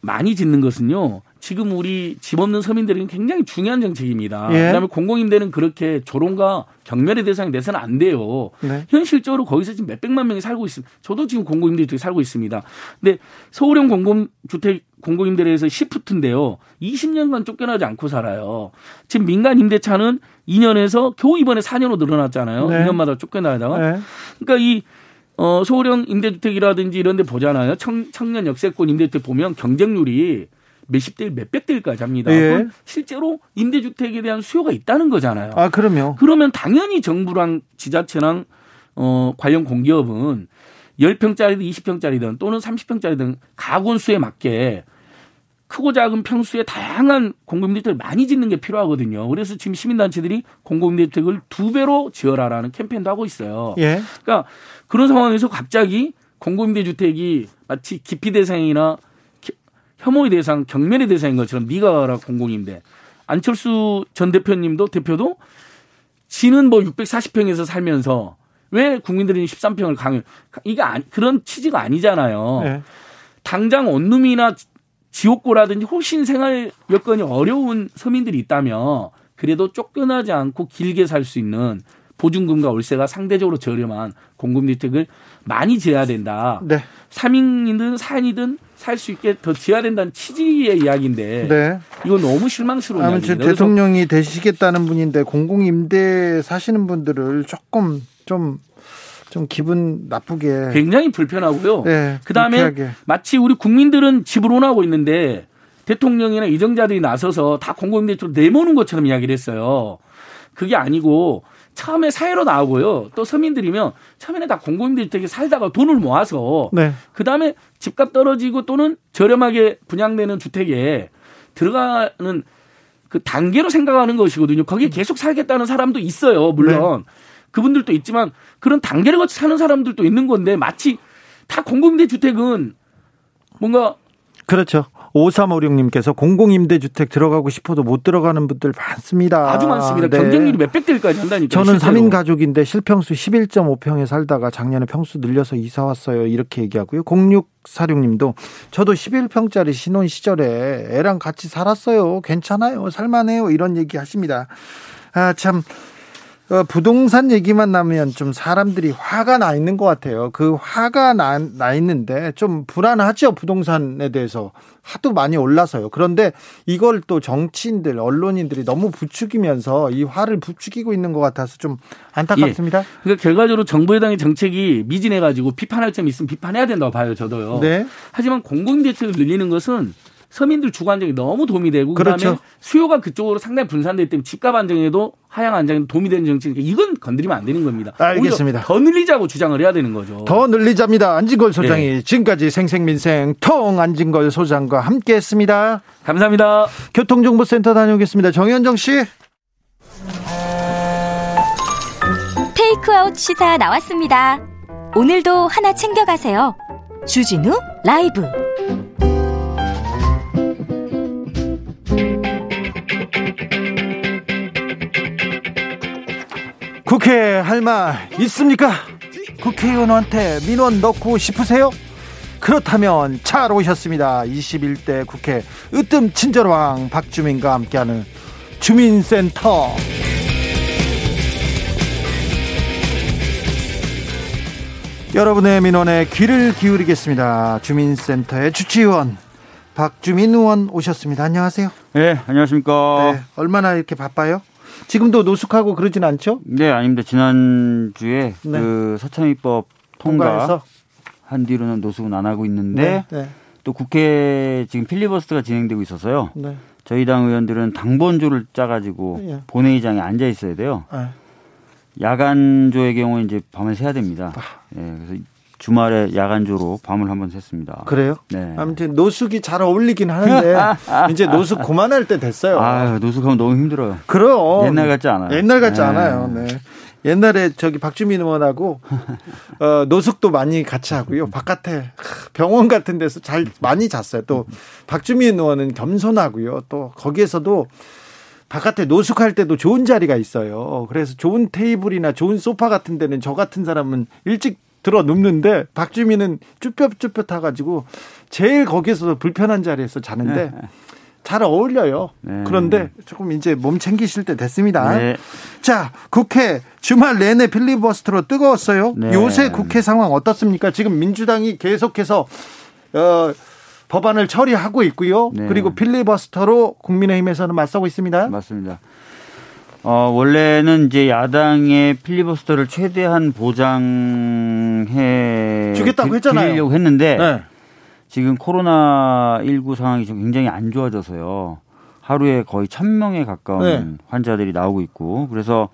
많이 짓는 것은요. 지금 우리 집 없는 서민들에게 굉장히 중요한 정책입니다. 예. 그다음에 공공임대는 그렇게 조롱과 경멸의 대상이 돼서는 안 돼요. 네. 현실적으로 거기서 지금 몇 백만 명이 살고 있습니다. 저도 지금 공공임대주택에 살고 있습니다. 근데 서울형 공공주택 공공임대에서 시프트인데요. 20년간 쫓겨나지 않고 살아요. 지금 민간 임대차는 2년에서 겨우 이번에 4년으로 늘어났잖아요. 네. 2년마다 쫓겨나다가. 네. 그러니까 이 어, 서울형 임대주택이라든지 이런 데 보잖아요. 청, 청년 역세권 임대주택 보면 경쟁률이 몇십 대 몇백 대 일까지 합니다. 예. 실제로 임대주택에 대한 수요가 있다는 거잖아요. 아, 그럼요. 그러면 당연히 정부랑 지자체랑 어, 관련 공기업은 10평짜리든 20평짜리든 또는 30평짜리든 가구 수에 맞게 크고 작은 평수에 다양한 공공임대주택을 많이 짓는 게 필요하거든요. 그래서 지금 시민단체들이 공공임대주택을 두 배로 지어라라는 캠페인도 하고 있어요. 예. 그러니까 그런 상황에서 갑자기 공공임대주택이 마치 기피 대상이나 혐오의 대상, 경멸의 대상인 것처럼 네가 가라 공공임대. 안철수 전 대표님도 대표도 지는 뭐 640평에서 살면서 왜 국민들이 13평을 강요? 이게 그런 취지가 아니잖아요. 네. 당장 원룸이나 지옥고라든지 훨씬 생활 여건이 어려운 서민들이 있다면 그래도 쫓겨나지 않고 길게 살 수 있는 보증금과 월세가 상대적으로 저렴한 공급주택을 많이 지어야 된다. 네. 3인이든 4인이든 살 수 있게 더 지어야 된다는 취지의 이야기인데 네. 이건 너무 실망스러운 아무튼 대통령이 되시겠다는 분인데 공공임대 사시는 분들을 조금 좀 좀 기분 나쁘게 굉장히 불편하고요. 네, 그다음에 마치 우리 국민들은 집을 원하고 있는데 대통령이나 이정자들이 나서서 다 공공임대 쪽으로 내모는 것처럼 이야기를 했어요. 그게 아니고 처음에 사회로 나오고요. 또 서민들이면 처음에는 다 공공임대 주택에 살다가 돈을 모아서 네. 그다음에 집값 떨어지고 또는 저렴하게 분양되는 주택에 들어가는 그 단계로 생각하는 것이거든요. 거기에 계속 살겠다는 사람도 있어요. 물론. 네. 그분들도 있지만 그런 단계를 거쳐 사는 사람들도 있는 건데 마치 다 공공임대 주택은 뭔가 그렇죠. 5356님께서 공공임대주택 들어가고 싶어도 못 들어가는 분들 많습니다. 아주 많습니다. 네. 경쟁률이 몇백 대일까지 한다니까. 저는 실제로. 3인 가족인데 실평수 11.5평에 살다가 작년에 평수 늘려서 이사 왔어요. 이렇게 얘기하고요. 0646님도 저도 11평짜리 신혼 시절에 애랑 같이 살았어요. 괜찮아요. 살만해요. 이런 얘기 하십니다. 아, 참. 어, 부동산 얘기만 나면 좀 사람들이 화가 나 있는 것 같아요. 그 화가 나, 나 있는데 좀 불안하죠. 부동산에 대해서. 하도 많이 올라서요. 그런데 이걸 또 정치인들, 언론인들이 너무 부추기면서 이 화를 부추기고 있는 것 같아서 좀 안타깝습니다. 예. 그러니까 결과적으로 정부 여당의 정책이 미진해가지고 비판할 점이 있으면 비판해야 된다고 봐요. 저도요. 네. 하지만 공공대책을 늘리는 것은 서민들 주거 안정에 너무 도움이 되고 그다음에 그렇죠. 수요가 그쪽으로 상당히 분산되기 때문에 집값 안정에도 하향 안정에 도움이 되는 정책이니까 이건 건드리면 안 되는 겁니다. 알겠습니다. 더 늘리자고 주장을 해야 되는 거죠. 더 늘리자입니다. 안진걸 소장이 네. 지금까지 생생민생 통 안진걸 소장과 함께했습니다. 감사합니다. 교통정보센터 다녀오겠습니다. 정현정 씨. 테이크아웃 시사 나왔습니다. 오늘도 하나 챙겨가세요. 주진우 라이브. 국회 할 말 있습니까? 국회의원한테 민원 넣고 싶으세요? 그렇다면 잘 오셨습니다. 21대 국회 으뜸 친절왕 박주민과 함께하는 주민센터. 여러분의 민원에 귀를 기울이겠습니다. 주민센터의 주치의원 박주민 의원 오셨습니다. 안녕하세요. 네, 안녕하십니까. 네, 얼마나 이렇게 바빠요? 지금도 노숙하고 그러진 않죠? 네, 아닙니다. 지난주에 네. 그 서참위법 통과 한 뒤로는 노숙은 안 하고 있는데 네, 네. 또 국회 지금 필리버스터가 진행되고 있어서요. 네. 저희 당 의원들은 당번조를 짜가지고 예. 본회의장에 앉아 있어야 돼요. 네. 야간조의 경우 이제 밤을 새야 됩니다. 아. 예, 그래서 주말에 야간조로 밤을 한번 샜습니다. 그래요? 네. 아무튼 노숙이 잘 어울리긴 하는데 이제 노숙 그만할 때 됐어요. 아, 노숙하면 너무 힘들어요. 그럼 옛날 같지 않아요. 옛날 같지 네. 않아요. 네. 옛날에 저기 박주민 의원하고 어, 노숙도 많이 같이 하고요. 바깥에 병원 같은 데서 잘 많이 잤어요. 또 박주민 의원은 겸손하고요. 또 거기에서도 바깥에 노숙할 때도 좋은 자리가 있어요. 그래서 좋은 테이블이나 좋은 소파 같은 데는 저 같은 사람은 일찍 들어 눕는데 박주민은 쭈뼛쭈뼛 타가지고 제일 거기서 불편한 자리에서 자는데 네. 잘 어울려요. 네. 그런데 조금 이제 몸 챙기실 때 됐습니다. 네. 자, 국회 주말 내내 필리버스터로 뜨거웠어요. 네. 요새 국회 상황 어떻습니까? 지금 민주당이 계속해서 어, 법안을 처리하고 있고요. 네. 그리고 필리버스터로 국민의힘에서는 맞서고 있습니다. 맞습니다. 어, 원래는 이제 야당의 필리버스터를 최대한 보장해 주겠다고 했잖아요. 드리려고 했는데 네. 지금 코로나 19 상황이 좀 굉장히 안 좋아져서요. 하루에 거의 천 명에 가까운 네. 환자들이 나오고 있고 그래서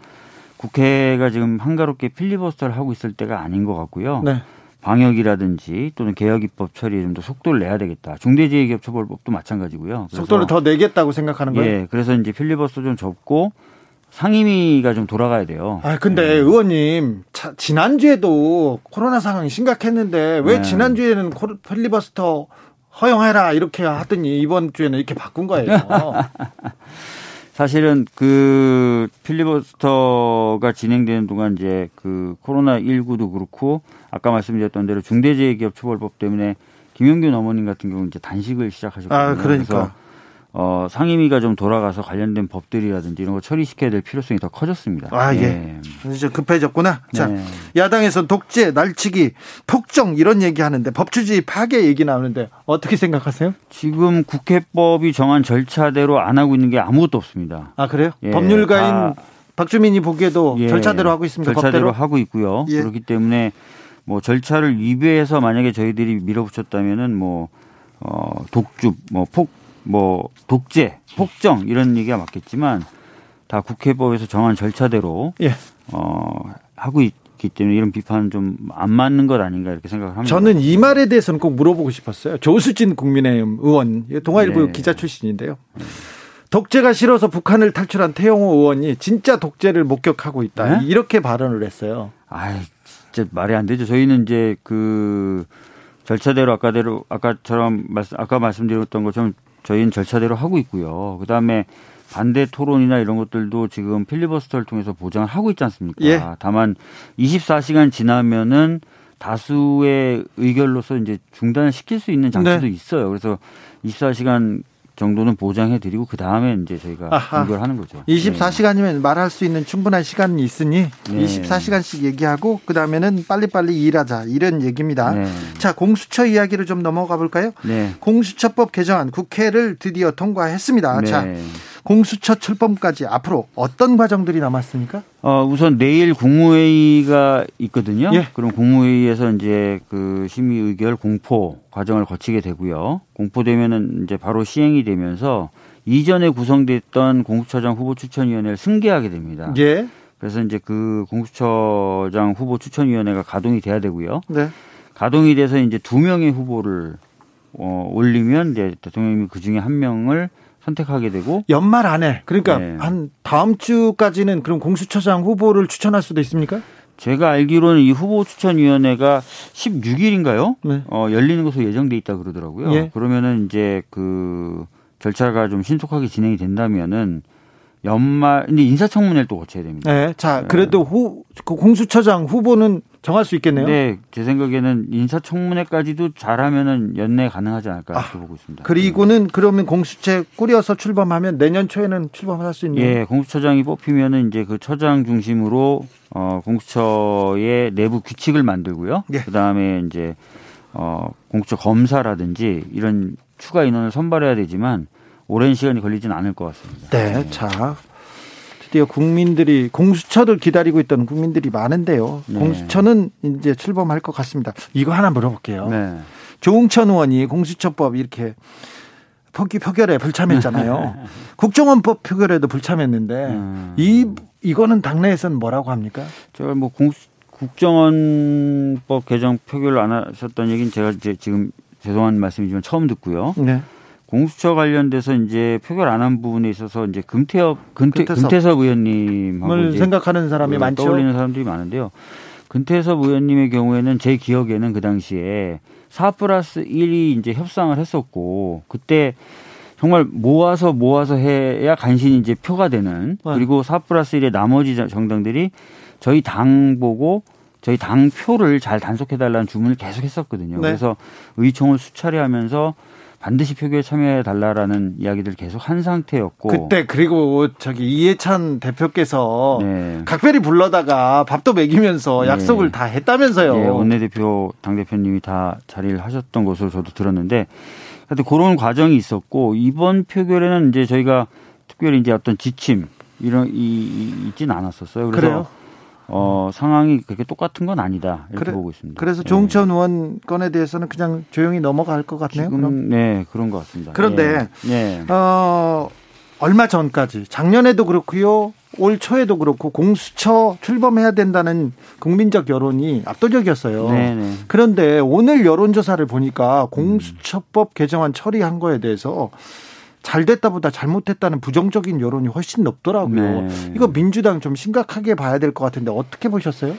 국회가 지금 한가롭게 필리버스터를 하고 있을 때가 아닌 것 같고요. 네. 방역이라든지 또는 개혁 입법 처리에 좀 더 속도를 내야 되겠다. 중대재해기업처벌법도 마찬가지고요. 속도를 더 내겠다고 생각하는 거예요? 예. 그래서 이제 필리버스터 좀 접고 상임위가 좀 돌아가야 돼요. 아, 근데 네. 의원님, 차, 지난주에도 코로나 상황이 심각했는데 왜 네. 지난주에는 필리버스터 허용해라 이렇게 하더니 이번 주에는 이렇게 바꾼 거예요. 사실은 그 필리버스터가 진행되는 동안 이제 그 코로나 19도 그렇고 아까 말씀드렸던 대로 중대재해기업처벌법 때문에 김영균 어머님 같은 경우 이제 단식을 시작하셨거든요. 아, 그러니까. 어, 상임위가 좀 돌아가서 관련된 법들이라든지 이런 거 처리시켜야 될 필요성이 더 커졌습니다. 아, 예. 예. 이제 급해졌구나. 자, 네. 야당에서 독재, 날치기, 폭정 이런 얘기 하는데 법주주의 파괴 얘기 나오는데 어떻게 생각하세요? 지금 국회법이 정한 절차대로 안 하고 있는 게 아무것도 없습니다. 아, 그래요? 예. 법률가인 박주민이 보기에도 예. 절차대로 하고 있습니다. 절차대로 법대로? 하고 있고요. 예. 그렇기 때문에 뭐 절차를 위배해서 만약에 저희들이 밀어붙였다면은 뭐 어, 독주, 뭐 폭, 뭐 독재, 폭정 이런 얘기가 맞겠지만 다 국회법에서 정한 절차대로 예. 어 하고 있기 때문에 이런 비판은 좀 안 맞는 것 아닌가 이렇게 생각을 합니다. 저는 이 말에 대해서는 꼭 물어보고 싶었어요. 조수진 국민의힘 의원, 동아일보 네. 기자 출신인데요. 독재가 싫어서 북한을 탈출한 태영호 의원이 진짜 독재를 목격하고 있다. 네? 이렇게 발언을 했어요. 아, 진짜 말이 안 되죠. 저희는 이제 그 절차대로 아까대로 아까처럼 말씀 아까 말씀드렸던 것처럼 저희는 절차대로 하고 있고요. 그다음에 반대 토론이나 이런 것들도 지금 필리버스터를 통해서 보장을 하고 있지 않습니까? 예. 다만 24시간 지나면은 다수의 의결로서 이제 중단을 시킬 수 있는 장치도 네. 있어요. 그래서 24시간 정도는 보장해 드리고 그 다음에 이제 저희가 공개를 하는 거죠. 24시간이면 네. 말할 수 있는 충분한 시간이 있으니 네. 24시간씩 얘기하고 그 다음에는 빨리빨리 일하자 이런 얘기입니다. 네. 자 공수처 이야기를 좀 넘어가 볼까요? 네. 공수처법 개정안 국회를 드디어 통과했습니다. 네. 자 공수처 출범까지 앞으로 어떤 과정들이 남았습니까? 어, 우선 내일 국무회의가 있거든요. 예. 그럼 국무회의에서 이제 그 심의 의결 공포 과정을 거치게 되고요. 공포되면은 이제 바로 시행이 되면서 이전에 구성됐던 공수처장 후보 추천위원회를 승계하게 됩니다. 예. 그래서 이제 그 공수처장 후보 추천위원회가 가동이 돼야 되고요. 네. 가동이 돼서 이제 두 명의 후보를 어, 올리면 이제 대통령이 그 중에 한 명을 선택하게 되고 연말 안에 그러니까 네. 한 다음 주까지는 그럼 공수처장 후보를 추천할 수도 있습니까? 제가 알기로는 이 후보 추천위원회가 16일인가요? 네. 어, 열리는 것으로 예정돼 있다 그러더라고요. 예. 그러면은 이제 그 절차가 좀 신속하게 진행이 된다면은 연말 근데 인사청문회를 또 거쳐야 됩니다. 네. 자, 네. 그래도 후, 그 공수처장 후보는 정할 수 있겠네요. 네, 제 생각에는 인사청문회까지도 잘하면은 연내 가능하지 않을까 아, 이렇게 보고 있습니다. 그리고는 네. 그러면 공수처 꾸려서 출범하면 내년 초에는 출범할 수 있는. 예, 공수처장이 뽑히면은 이제 그 처장 중심으로 어 공수처의 내부 규칙을 만들고요. 예. 그 다음에 이제 어 공수처 검사라든지 이런 추가 인원을 선발해야 되지만 오랜 시간이 걸리지는 않을 것 같습니다. 네, 네. 자 드디어 국민들이 공수처를 기다리고 있던 국민들이 많은데요. 네. 공수처는 이제 출범할 것 같습니다. 이거 하나 물어볼게요. 네. 조웅천 의원이 공수처법 이렇게 표기 표결에 불참했잖아요. 국정원법 표결에도 불참했는데 음. 이 이거는 당내에서는 뭐라고 합니까? 제가 뭐 공수, 국정원법 개정 표결을 안 하셨던 얘기는 제가 이제 지금 죄송한 말씀이지만 처음 듣고요. 네. 공수처 관련돼서 이제 표결 안 한 부분에 있어서 이제 금태엽 금태, 금태섭, 금태섭 의원님을 생각하는 사람이 그 많죠. 떠올리는 사람들이 많은데요. 금태섭 의원님의 경우에는 제 기억에는 그 당시에 4 플러스 1이 이제 협상을 했었고 그때 정말 모아서 모아서 해야 간신히 이제 표가 되는 네. 그리고 4 플러스 1의 나머지 정당들이 저희 당 보고 저희 당 표를 잘 단속해달라는 주문을 계속 했었거든요. 네. 그래서 의총을 수차례 하면서 반드시 표결에 참여해 달라라는 이야기들 계속 한 상태였고 그때 그리고 저기 이해찬 대표께서 네. 각별히 불러다가 밥도 먹이면서 네. 약속을 다 했다면서요. 네, 원내대표 당 대표님이 다 자리를 하셨던 것으로 저도 들었는데 하여튼 그런 과정이 있었고 이번 표결에는 이제 저희가 특별히 이제 어떤 지침 이런 이, 이 있지는 않았었어요. 그래서 그래요? 어, 상황이 그렇게 똑같은 건 아니다 이렇게 그래, 보고 있습니다. 그래서 조홍천 네. 의원 건에 대해서는 그냥 조용히 넘어갈 것 같네요. 지금, 그럼. 네, 그런 것 같습니다. 그런데 네. 어, 얼마 전까지 작년에도 그렇고요. 올 초에도 그렇고 공수처 출범해야 된다는 국민적 여론이 압도적이었어요. 네네. 네. 그런데 오늘 여론조사를 보니까 공수처법 개정안 처리한 거에 대해서 잘 됐다보다 잘못했다는 부정적인 여론이 훨씬 높더라고요. 네. 이거 민주당 좀 심각하게 봐야 될 것 같은데 어떻게 보셨어요?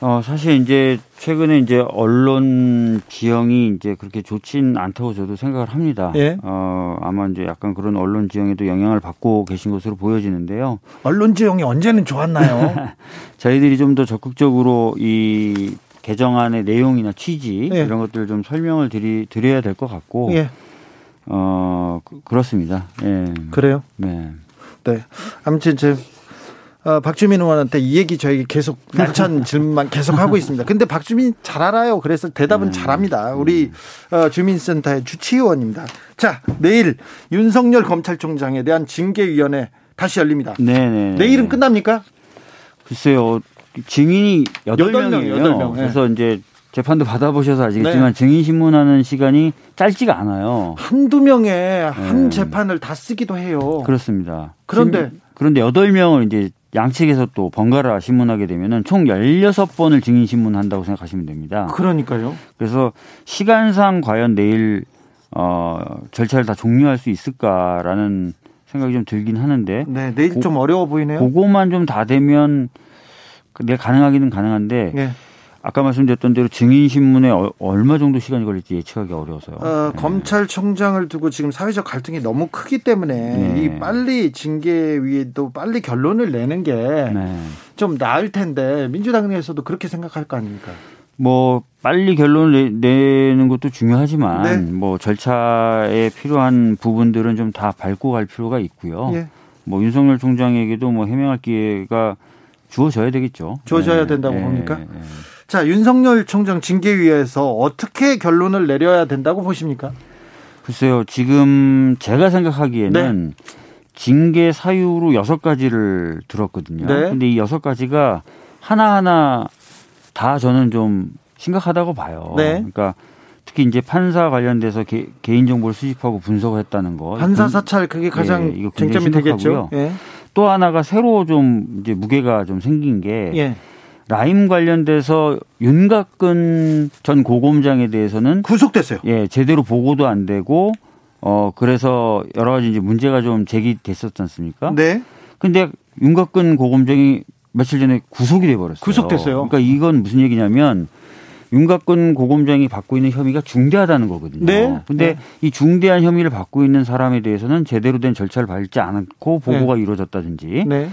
어, 사실 이제 최근에 이제 언론 지형이 이제 그렇게 좋진 않다고 저도 생각을 합니다. 예? 어, 아마 이제 약간 그런 언론 지형에도 영향을 받고 계신 것으로 보여지는데요. 언론 지형이 언제는 좋았나요? 저희들이 좀 더 적극적으로 이 개정안의 내용이나 취지 예. 이런 것들을 좀 설명을 드리, 드려야 될 것 같고 예. 어, 그, 렇습니다 예. 그래요? 네. 네. 아무튼 저 어, 박주민 의원한테 이 얘기 저에게 계속 물찬 질문만 계속 하고 있습니다. 근데 박주민 잘 알아요. 그래서 대답은 음. 잘합니다. 우리 어, 주민센터의 주치의원입니다. 자, 내일 윤석열 검찰총장에 대한 징계위원회 다시 열립니다. 네네. 네, 내일은 끝납니까? 글쎄요. 증인이 8명이에요. 8명, 그래서 이제 재판도 받아보셔서 아시겠지만 네. 증인 신문하는 시간이 짧지가 않아요. 한두 명의 한 네. 재판을 다 쓰기도 해요. 그렇습니다. 그런데 그런데 8명을 이제 양측에서 또 번갈아 신문하게 되면은 총 16번을 증인 신문한다고 생각하시면 됩니다. 그러니까요. 그래서 시간상 과연 내일 어 절차를 다 종료할 수 있을까라는 생각이 좀 들긴 하는데 네, 내일 고, 좀 어려워 보이네요. 그거만 좀 다 되면 내 가능하기는 가능한데 네. 아까 말씀드렸던 대로 증인 신문에 어, 얼마 정도 시간이 걸릴지 예측하기 어려워서요. 어, 네. 검찰총장을 두고 지금 사회적 갈등이 너무 크기 때문에 네. 이 빨리 징계위에도 빨리 결론을 내는 게좀 네. 나을 텐데 민주당 내에서도 그렇게 생각할 거 아닙니까? 뭐 빨리 결론을 내, 는 것도 중요하지만 네. 뭐 절차에 필요한 부분들은 좀 다 밟고 갈 필요가 있고요. 예. 뭐 윤석열 총장에게도 뭐 해명할 기회가 주어져야 되겠죠. 주어져야 네. 된다고 네. 봅니까? 네. 자, 윤석열 총장 징계위에서 어떻게 결론을 내려야 된다고 보십니까? 글쎄요, 지금 제가 생각하기에는 네. 징계 사유로 여섯 가지를 들었거든요. 네. 근데 이 여섯 가지가 하나하나 다 저는 좀 심각하다고 봐요. 네. 그러니까 특히 이제 판사 관련돼서 개, 인 정보를 수집하고 분석을 했다는 거. 판사 사찰 그게 가장 예, 쟁점이 되겠죠. 예. 또 하나가 새로 좀 이제 무게가 좀 생긴 게 예. 라임 관련돼서 윤곽근 전 고검장에 대해서는 구속됐어요. 예, 제대로 보고도 안 되고 어 그래서 여러 가지 이제 문제가 좀 제기됐었지 않습니까? 네. 근데 윤곽근 고검장이 며칠 전에 구속이 돼 버렸어요. 구속됐어요. 그러니까 이건 무슨 얘기냐면 윤곽근 고검장이 받고 있는 혐의가 중대하다는 거거든요. 네. 근데 네. 이 중대한 혐의를 받고 있는 사람에 대해서는 제대로 된 절차를 밟지 않고 보고가 네. 이루어졌다든지 네.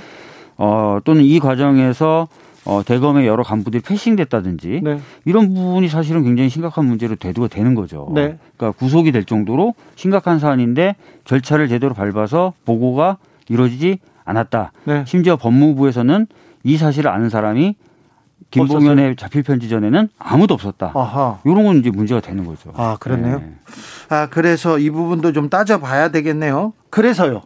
어 또는 이 과정에서 어, 대검의 여러 간부들이 패싱됐다든지 네. 이런 부분이 사실은 굉장히 심각한 문제로 대두가 되는 거죠. 네. 그러니까 구속이 될 정도로 심각한 사안인데 절차를 제대로 밟아서 보고가 이루어지지 않았다. 네. 심지어 법무부에서는 이 사실을 아는 사람이 김봉현의 자필 편지 전에는 아무도 없었다. 아하. 이런 건 이제 문제가 되는 거죠. 아 그렇네요. 네. 아 그래서 이 부분도 좀 따져봐야 되겠네요. 그래서요.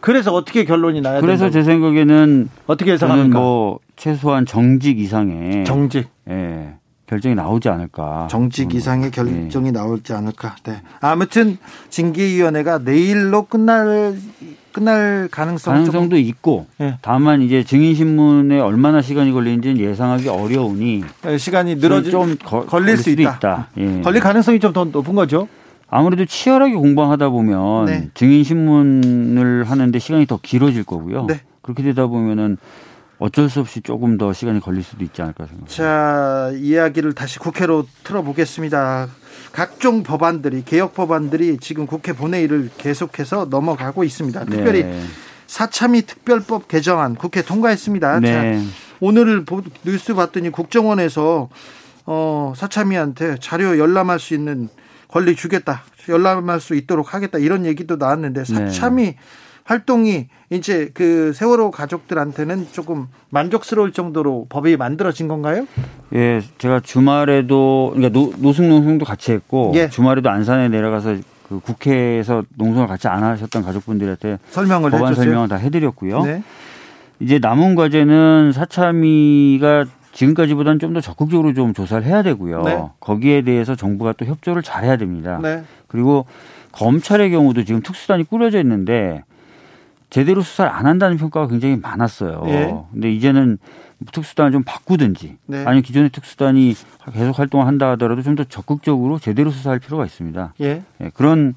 그래서 어떻게 결론이 나야 그래서 된다고? 제 생각에는 어떻게 해석합니까? 뭐 최소한 정직 이상의 정직 예. 결정이 나오지 않을까. 정직 이상의 결정이 네. 나올지 않을까. 네. 아무튼 징계위원회가 내일로 끝날 끝날 가능성 가능성도 좀... 있고 네. 다만 이제 증인 신문에 얼마나 시간이 걸리는지 예상하기 어려우니 네, 시간이 늘어질 좀 거, 걸릴 수 있다. 있다. 예. 걸릴 가능성이 좀 더 높은 거죠. 아무래도 치열하게 공방하다 보면 네. 증인 신문을 하는데 시간이 더 길어질 거고요. 네. 그렇게 되다 보면은 어쩔 수 없이 조금 더 시간이 걸릴 수도 있지 않을까 생각합니다. 자, 이야기를 다시 국회로 틀어보겠습니다. 각종 법안들이 개혁 법안들이 지금 국회 본회의를 계속해서 넘어가고 있습니다. 특별히 네. 사참위 특별법 개정안 국회 통과했습니다. 네. 자, 오늘 뉴스 봤더니 국정원에서 어, 사참위한테 자료 열람할 수 있는 권리 주겠다. 열람할 수 있도록 하겠다. 이런 얘기도 나왔는데 네. 사참위 네. 활동이 이제 그 세월호 가족들한테는 조금 만족스러울 정도로 법이 만들어진 건가요? 예, 제가 주말에도 그러니까 노, 노숙 농성도 같이 했고 예. 주말에도 안산에 내려가서 그 국회에서 농성을 같이 안 하셨던 가족분들한테 설명을 법안 해줬어요? 설명을 다 해드렸고요. 네. 이제 남은 과제는 사참위가 지금까지보다는 좀 더 적극적으로 좀 조사를 해야 되고요. 네. 거기에 대해서 정부가 또 협조를 잘 해야 됩니다. 네. 그리고 검찰의 경우도 지금 특수단이 꾸려져 있는데 제대로 수사를 안 한다는 평가가 굉장히 많았어요. 예. 근데 이제는 특수단을 좀 바꾸든지 네. 아니면 기존의 특수단이 계속 활동을 한다 하더라도 좀 더 적극적으로 제대로 수사할 필요가 있습니다. 예. 예 그런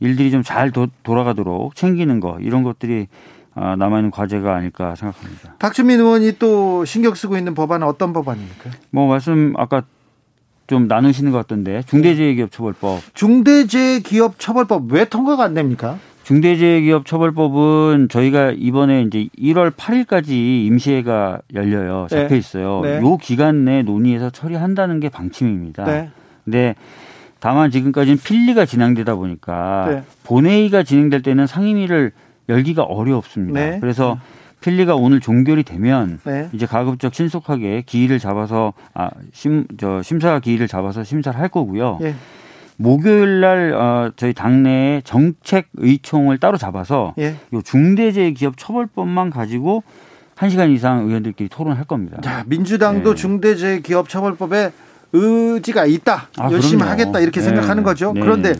일들이 좀 잘 돌아가도록 챙기는 거 이런 것들이 아, 남아있는 과제가 아닐까 생각합니다. 박주민 의원이 또 신경 쓰고 있는 법안은 어떤 법안입니까? 뭐 말씀 아까 좀 나누시는 것 같던데 중대재해기업처벌법. 중대재해기업처벌법 왜 통과가 안 됩니까? 중대재해기업처벌법은 저희가 이번에 이제 1월 8일까지 임시회가 열려요. 네. 잡혀 있어요. 네. 요 기간 내 논의해서 처리한다는 게 방침입니다. 네. 근데 다만 지금까지는 필리가 진행되다 보니까 네. 본회의가 진행될 때는 상임위를 열기가 어렵습니다. 네. 그래서 필리가 오늘 종결이 되면 네. 이제 가급적 신속하게 기일을 잡아서 아 심 저 심사 기일을 잡아서 심사를 할 거고요. 예. 목요일 날 어, 저희 당내에 정책 의총을 따로 잡아서 예. 요 중대재해기업 처벌법만 가지고 1시간 이상 의원들끼리 토론할 겁니다. 자, 민주당도 네. 중대재해기업 처벌법에 의지가 있다. 아, 열심히 그럼요. 하겠다 이렇게 네. 생각하는 거죠. 네. 그런데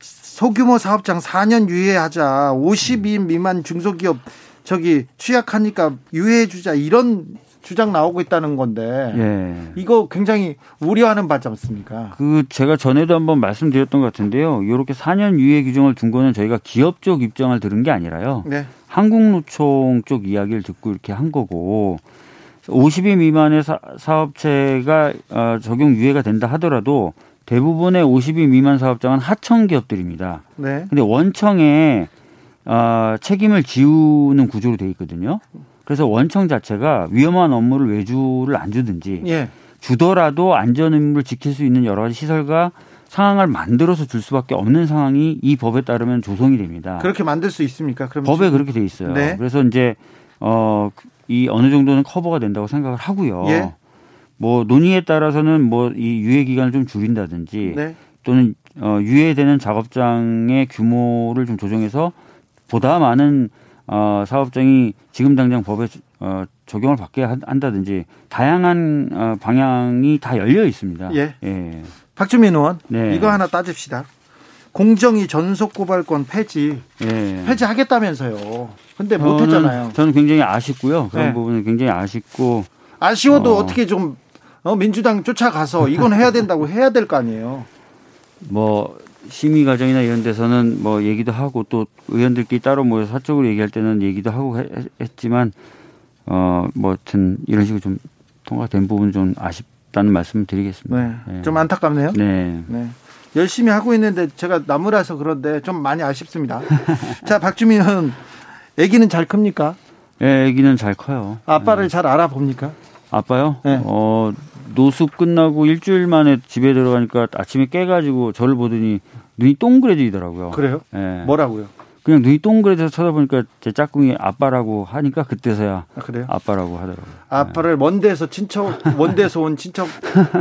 소규모 사업장 4년 유예하자. 50인 미만 중소기업 저기 취약하니까 유예해 주자. 이런 주장 나오고 있다는 건데 예. 이거 굉장히 우려하는 바지 않습니까? 그 제가 전에도 한번 말씀드렸던 것 같은데요. 이렇게 4년 유예 규정을 둔 거는 저희가 기업 쪽 입장을 들은 게 아니라요. 네. 한국노총 쪽 이야기를 듣고 이렇게 한 거고 50인 미만의 사, 업체가 어, 적용 유예가 된다 하더라도 대부분의 50인 미만 사업장은 하청 기업들입니다. 네. 근데 원청에 어, 책임을 지우는 구조로 돼 있거든요. 그래서 원청 자체가 위험한 업무를 외주를 안 주든지 예. 주더라도 안전 의무를 지킬 수 있는 여러 가지 시설과 상황을 만들어서 줄 수밖에 없는 상황이 이 법에 따르면 조성이 됩니다. 그렇게 만들 수 있습니까? 그럼 법에 그렇게 돼 있어요. 네. 그래서 이제 어 이 어느 정도는 커버가 된다고 생각을 하고요. 예. 뭐 논의에 따라서는 뭐 이 유예 기간을 좀 줄인다든지 네. 또는 어 유예되는 작업장의 규모를 좀 조정해서 보다 많은 어, 사업장이 지금 당장 법에 어, 적용을 받게 한다든지 다양한 어, 방향이 다 열려 있습니다. 예. 예. 박주민 의원, 네. 이거 하나 따집시다. 공정위 전속 고발권 폐지, 예. 폐지하겠다면서요. 근데 못했잖아요. 저는 굉장히 아쉽고요. 그런 네. 부분은 굉장히 아쉽고 아쉬워도 어. 떻게좀 어, 민주당 쫓아가서 이건 해야 된다고 해야 될 거 아니에요. 뭐 심의 과정이나 이런 데서는 뭐 얘기도 하고 또 의원들끼리 따로 모여서 사적으로 얘기할 때는 얘기도 하고 했지만 어뭐 하여튼 이런 식으로 좀 통과된 부분 좀 아쉽다는 말씀을 드리겠습니다. 네. 네. 좀 안타깝네요. 네. 네. 열심히 하고 있는데 제가 나무라서 그런데 좀 많이 아쉽습니다. 자, 박주민 의원, 아기는 잘 큽니까? 예, 아기는 잘 커요. 아빠를 네. 잘 알아봅니까? 아빠요? 네. 어, 노숙 끝나고 일주일 만에 집에 들어가니까 아침에 깨가지고 저를 보더니 눈이 동그래지더라고요. 그래요? 네. 뭐라고요? 그냥 눈이 동그래져서 쳐다보니까 제 짝꿍이 아빠라고 하니까 그때서야 아, 그래요? 아빠라고 하더라고요. 아빠를 네. 먼 데서 친척, 먼 데서 온 친척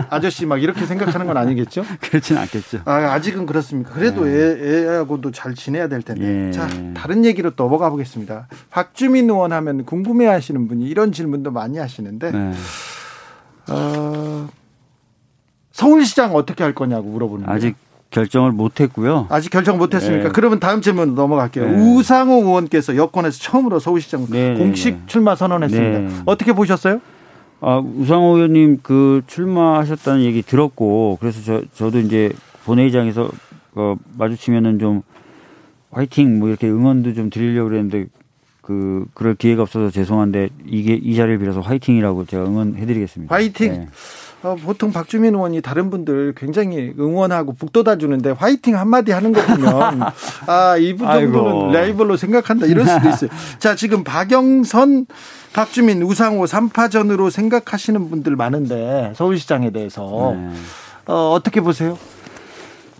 아저씨 막 이렇게 생각하는 건 아니겠죠? 그렇진 않겠죠. 아, 아직은 그렇습니까? 그래도 네. 애, 하고도 잘 지내야 될 텐데. 예. 자, 다른 얘기로 또 넘어가 보겠습니다. 박주민 의원 하면 궁금해 하시는 분이 이런 질문도 많이 하시는데, 네. 어, 서울시장 어떻게 할 거냐고 물어보는 아직 거예요. 결정을 못했고요. 아직 결정 못했습니까? 네. 그러면 다음 질문 넘어갈게요. 네. 우상호 의원께서 여권에서 처음으로 서울시장 네, 네 공식 네. 출마 선언했습니다. 네. 어떻게 보셨어요? 아, 우상호 의원님 그 출마하셨다는 얘기 들었고 그래서 저 저도 이제 본회의장에서 어, 마주치면은 좀 화이팅 뭐 이렇게 응원도 좀 드리려고 그랬는데 그 그럴 기회가 없어서 죄송한데 이게 이 자리를 빌어서 화이팅이라고 제가 응원해드리겠습니다. 화이팅. 네. 어, 보통 박주민 의원이 다른 분들 굉장히 응원하고 북돋아 주는데 화이팅 한마디 하는 거 보면 아, 이분 정도는 라이벌로 생각한다 이럴 수도 있어요. 자, 지금 박영선, 박주민, 우상호 3파전으로 생각하시는 분들 많은데 서울시장에 대해서 네. 어, 어떻게 보세요?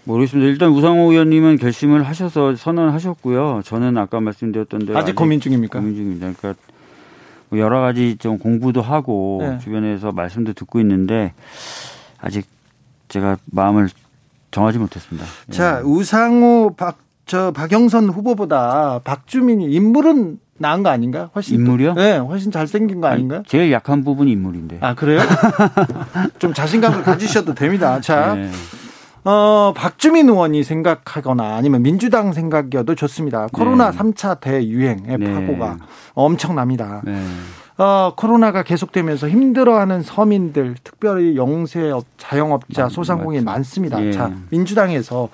모르겠습니다. 일단 우상호 의원님은 결심을 하셔서 선언하셨고요. 저는 아까 말씀드렸던 대로 아직, 아직 고민 중입니까? 고민 중입니다. 그러니까 뭐 여러 가지 좀 공부도 하고 네. 주변에서 말씀도 듣고 있는데 아직 제가 마음을 정하지 못했습니다. 자, 예. 우상호 박, 저 박영선 후보보다 박주민이 인물은 나은 거 아닌가? 훨씬 인물이요? 네, 훨씬 잘생긴 거 아닌가? 아니, 제일 약한 부분이 인물인데. 아 그래요? 좀 자신감을 가지셔도 됩니다. 자, 네. 어, 박주민 의원이 생각하거나 아니면 민주당 생각이어도 좋습니다. 코로나 네. 3차 대유행의 네. 파고가 엄청납니다. 네. 어, 코로나가 계속되면서 힘들어하는 서민들, 특별히 영세업, 자영업자, 소상공인 많습니다. 예. 자, 민주당에서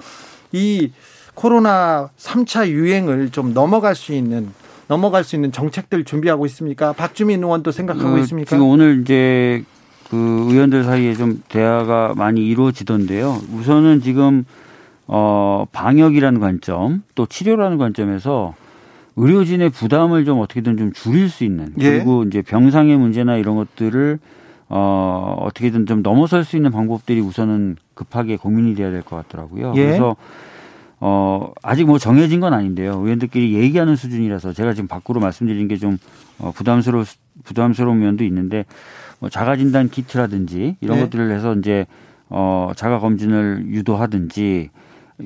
이 코로나 3차 유행을 좀 넘어갈 수 있는 넘어갈 수 있는 정책들 준비하고 있습니까? 박주민 의원도 생각하고 어, 있습니까? 지금 오늘 이제 그 의원들 사이에 좀 대화가 많이 이루어지던데요. 우선은 지금 어 방역이라는 관점 또 치료라는 관점에서 의료진의 부담을 좀 어떻게든 좀 줄일 수 있는 예. 그리고 이제 병상의 문제나 이런 것들을 어 어떻게든 좀 넘어설 수 있는 방법들이 우선은 급하게 고민이 돼야 될 것 같더라고요. 예. 그래서 어, 아직 뭐 정해진 건 아닌데요. 의원들끼리 얘기하는 수준이라서 제가 지금 밖으로 말씀드린 게좀 어, 부담스러워, 부담스러운 면도 있는데 뭐 자가 진단 키트라든지 이런 네. 것들을 해서 이제 어 자가 검진을 유도하든지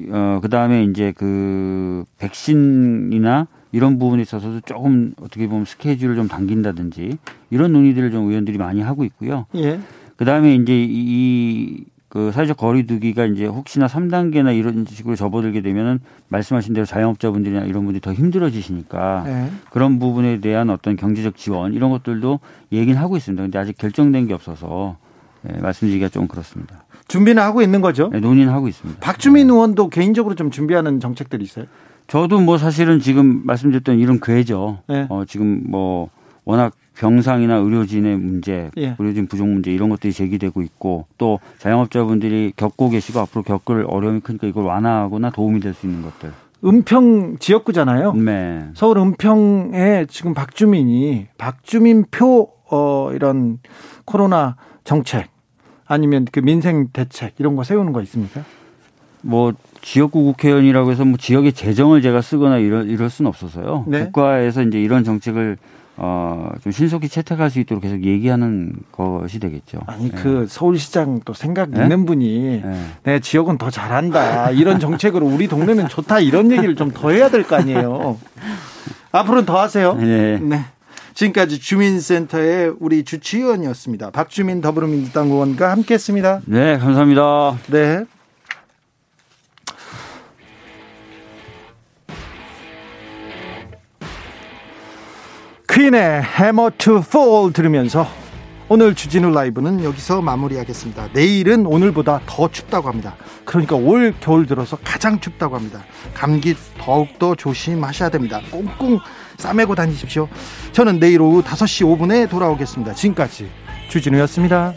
어 그다음에 이제 그 백신이나 이런 부분에 있어서도 조금 어떻게 보면 스케줄을 좀 당긴다든지 이런 논의들을 좀 의원들이 많이 하고 있고요. 예. 그다음에 이제 이 그 사회적 거리두기가 이제 혹시나 3단계나 이런 식으로 접어들게 되면은 말씀하신 대로 자영업자분들이나 이런 분들이 더 힘들어지시니까 네. 그런 부분에 대한 어떤 경제적 지원 이런 것들도 얘기는 하고 있습니다. 근데 아직 결정된 게 없어서 네, 말씀드리기가 좀 그렇습니다. 준비는 하고 있는 거죠? 네, 논의는 하고 있습니다. 박주민 네. 의원도 개인적으로 좀 준비하는 정책들이 있어요? 저도 뭐 사실은 지금 말씀드렸던 이런 괴죠. 네. 어, 지금 뭐 워낙 병상이나 의료진의 문제, 예. 의료진 부족 문제 이런 것들이 제기되고 있고 또 자영업자분들이 겪고 계시고 앞으로 겪을 어려움이 크니까 이걸 완화하거나 도움이 될 수 있는 것들. 은평 지역구잖아요. 네. 서울 은평에 지금 박주민이 박주민 표 어, 이런 코로나 정책 아니면 그 민생 대책 이런 거 세우는 거 있습니까? 뭐 지역구 국회의원이라고 해서 뭐 지역의 재정을 제가 쓰거나 이럴, 이럴 수는 없어서요. 네. 국가에서 이제 이런 정책을 어, 좀 신속히 채택할 수 있도록 계속 얘기하는 것이 되겠죠. 아니, 네. 그 서울시장 또 생각 네? 있는 분이 네. 내 지역은 더 잘한다. 이런 정책으로 우리 동네는 좋다. 이런 얘기를 좀 더 해야 될 거 아니에요. 앞으로는 더 하세요. 네. 네. 지금까지 주민센터의 우리 주치의원이었습니다. 박주민 더불어민주당 의원과 함께 했습니다. 네, 감사합니다. 네. 퀸의 Hammer to Fall 들으면서 오늘 주진우 라이브는 여기서 마무리하겠습니다. 내일은 오늘보다 더 춥다고 합니다. 그러니까 올 겨울 들어서 가장 춥다고 합니다. 감기 더욱더 조심하셔야 됩니다. 꽁꽁 싸매고 다니십시오. 저는 내일 오후 5시 5분에 돌아오겠습니다. 지금까지 주진우였습니다.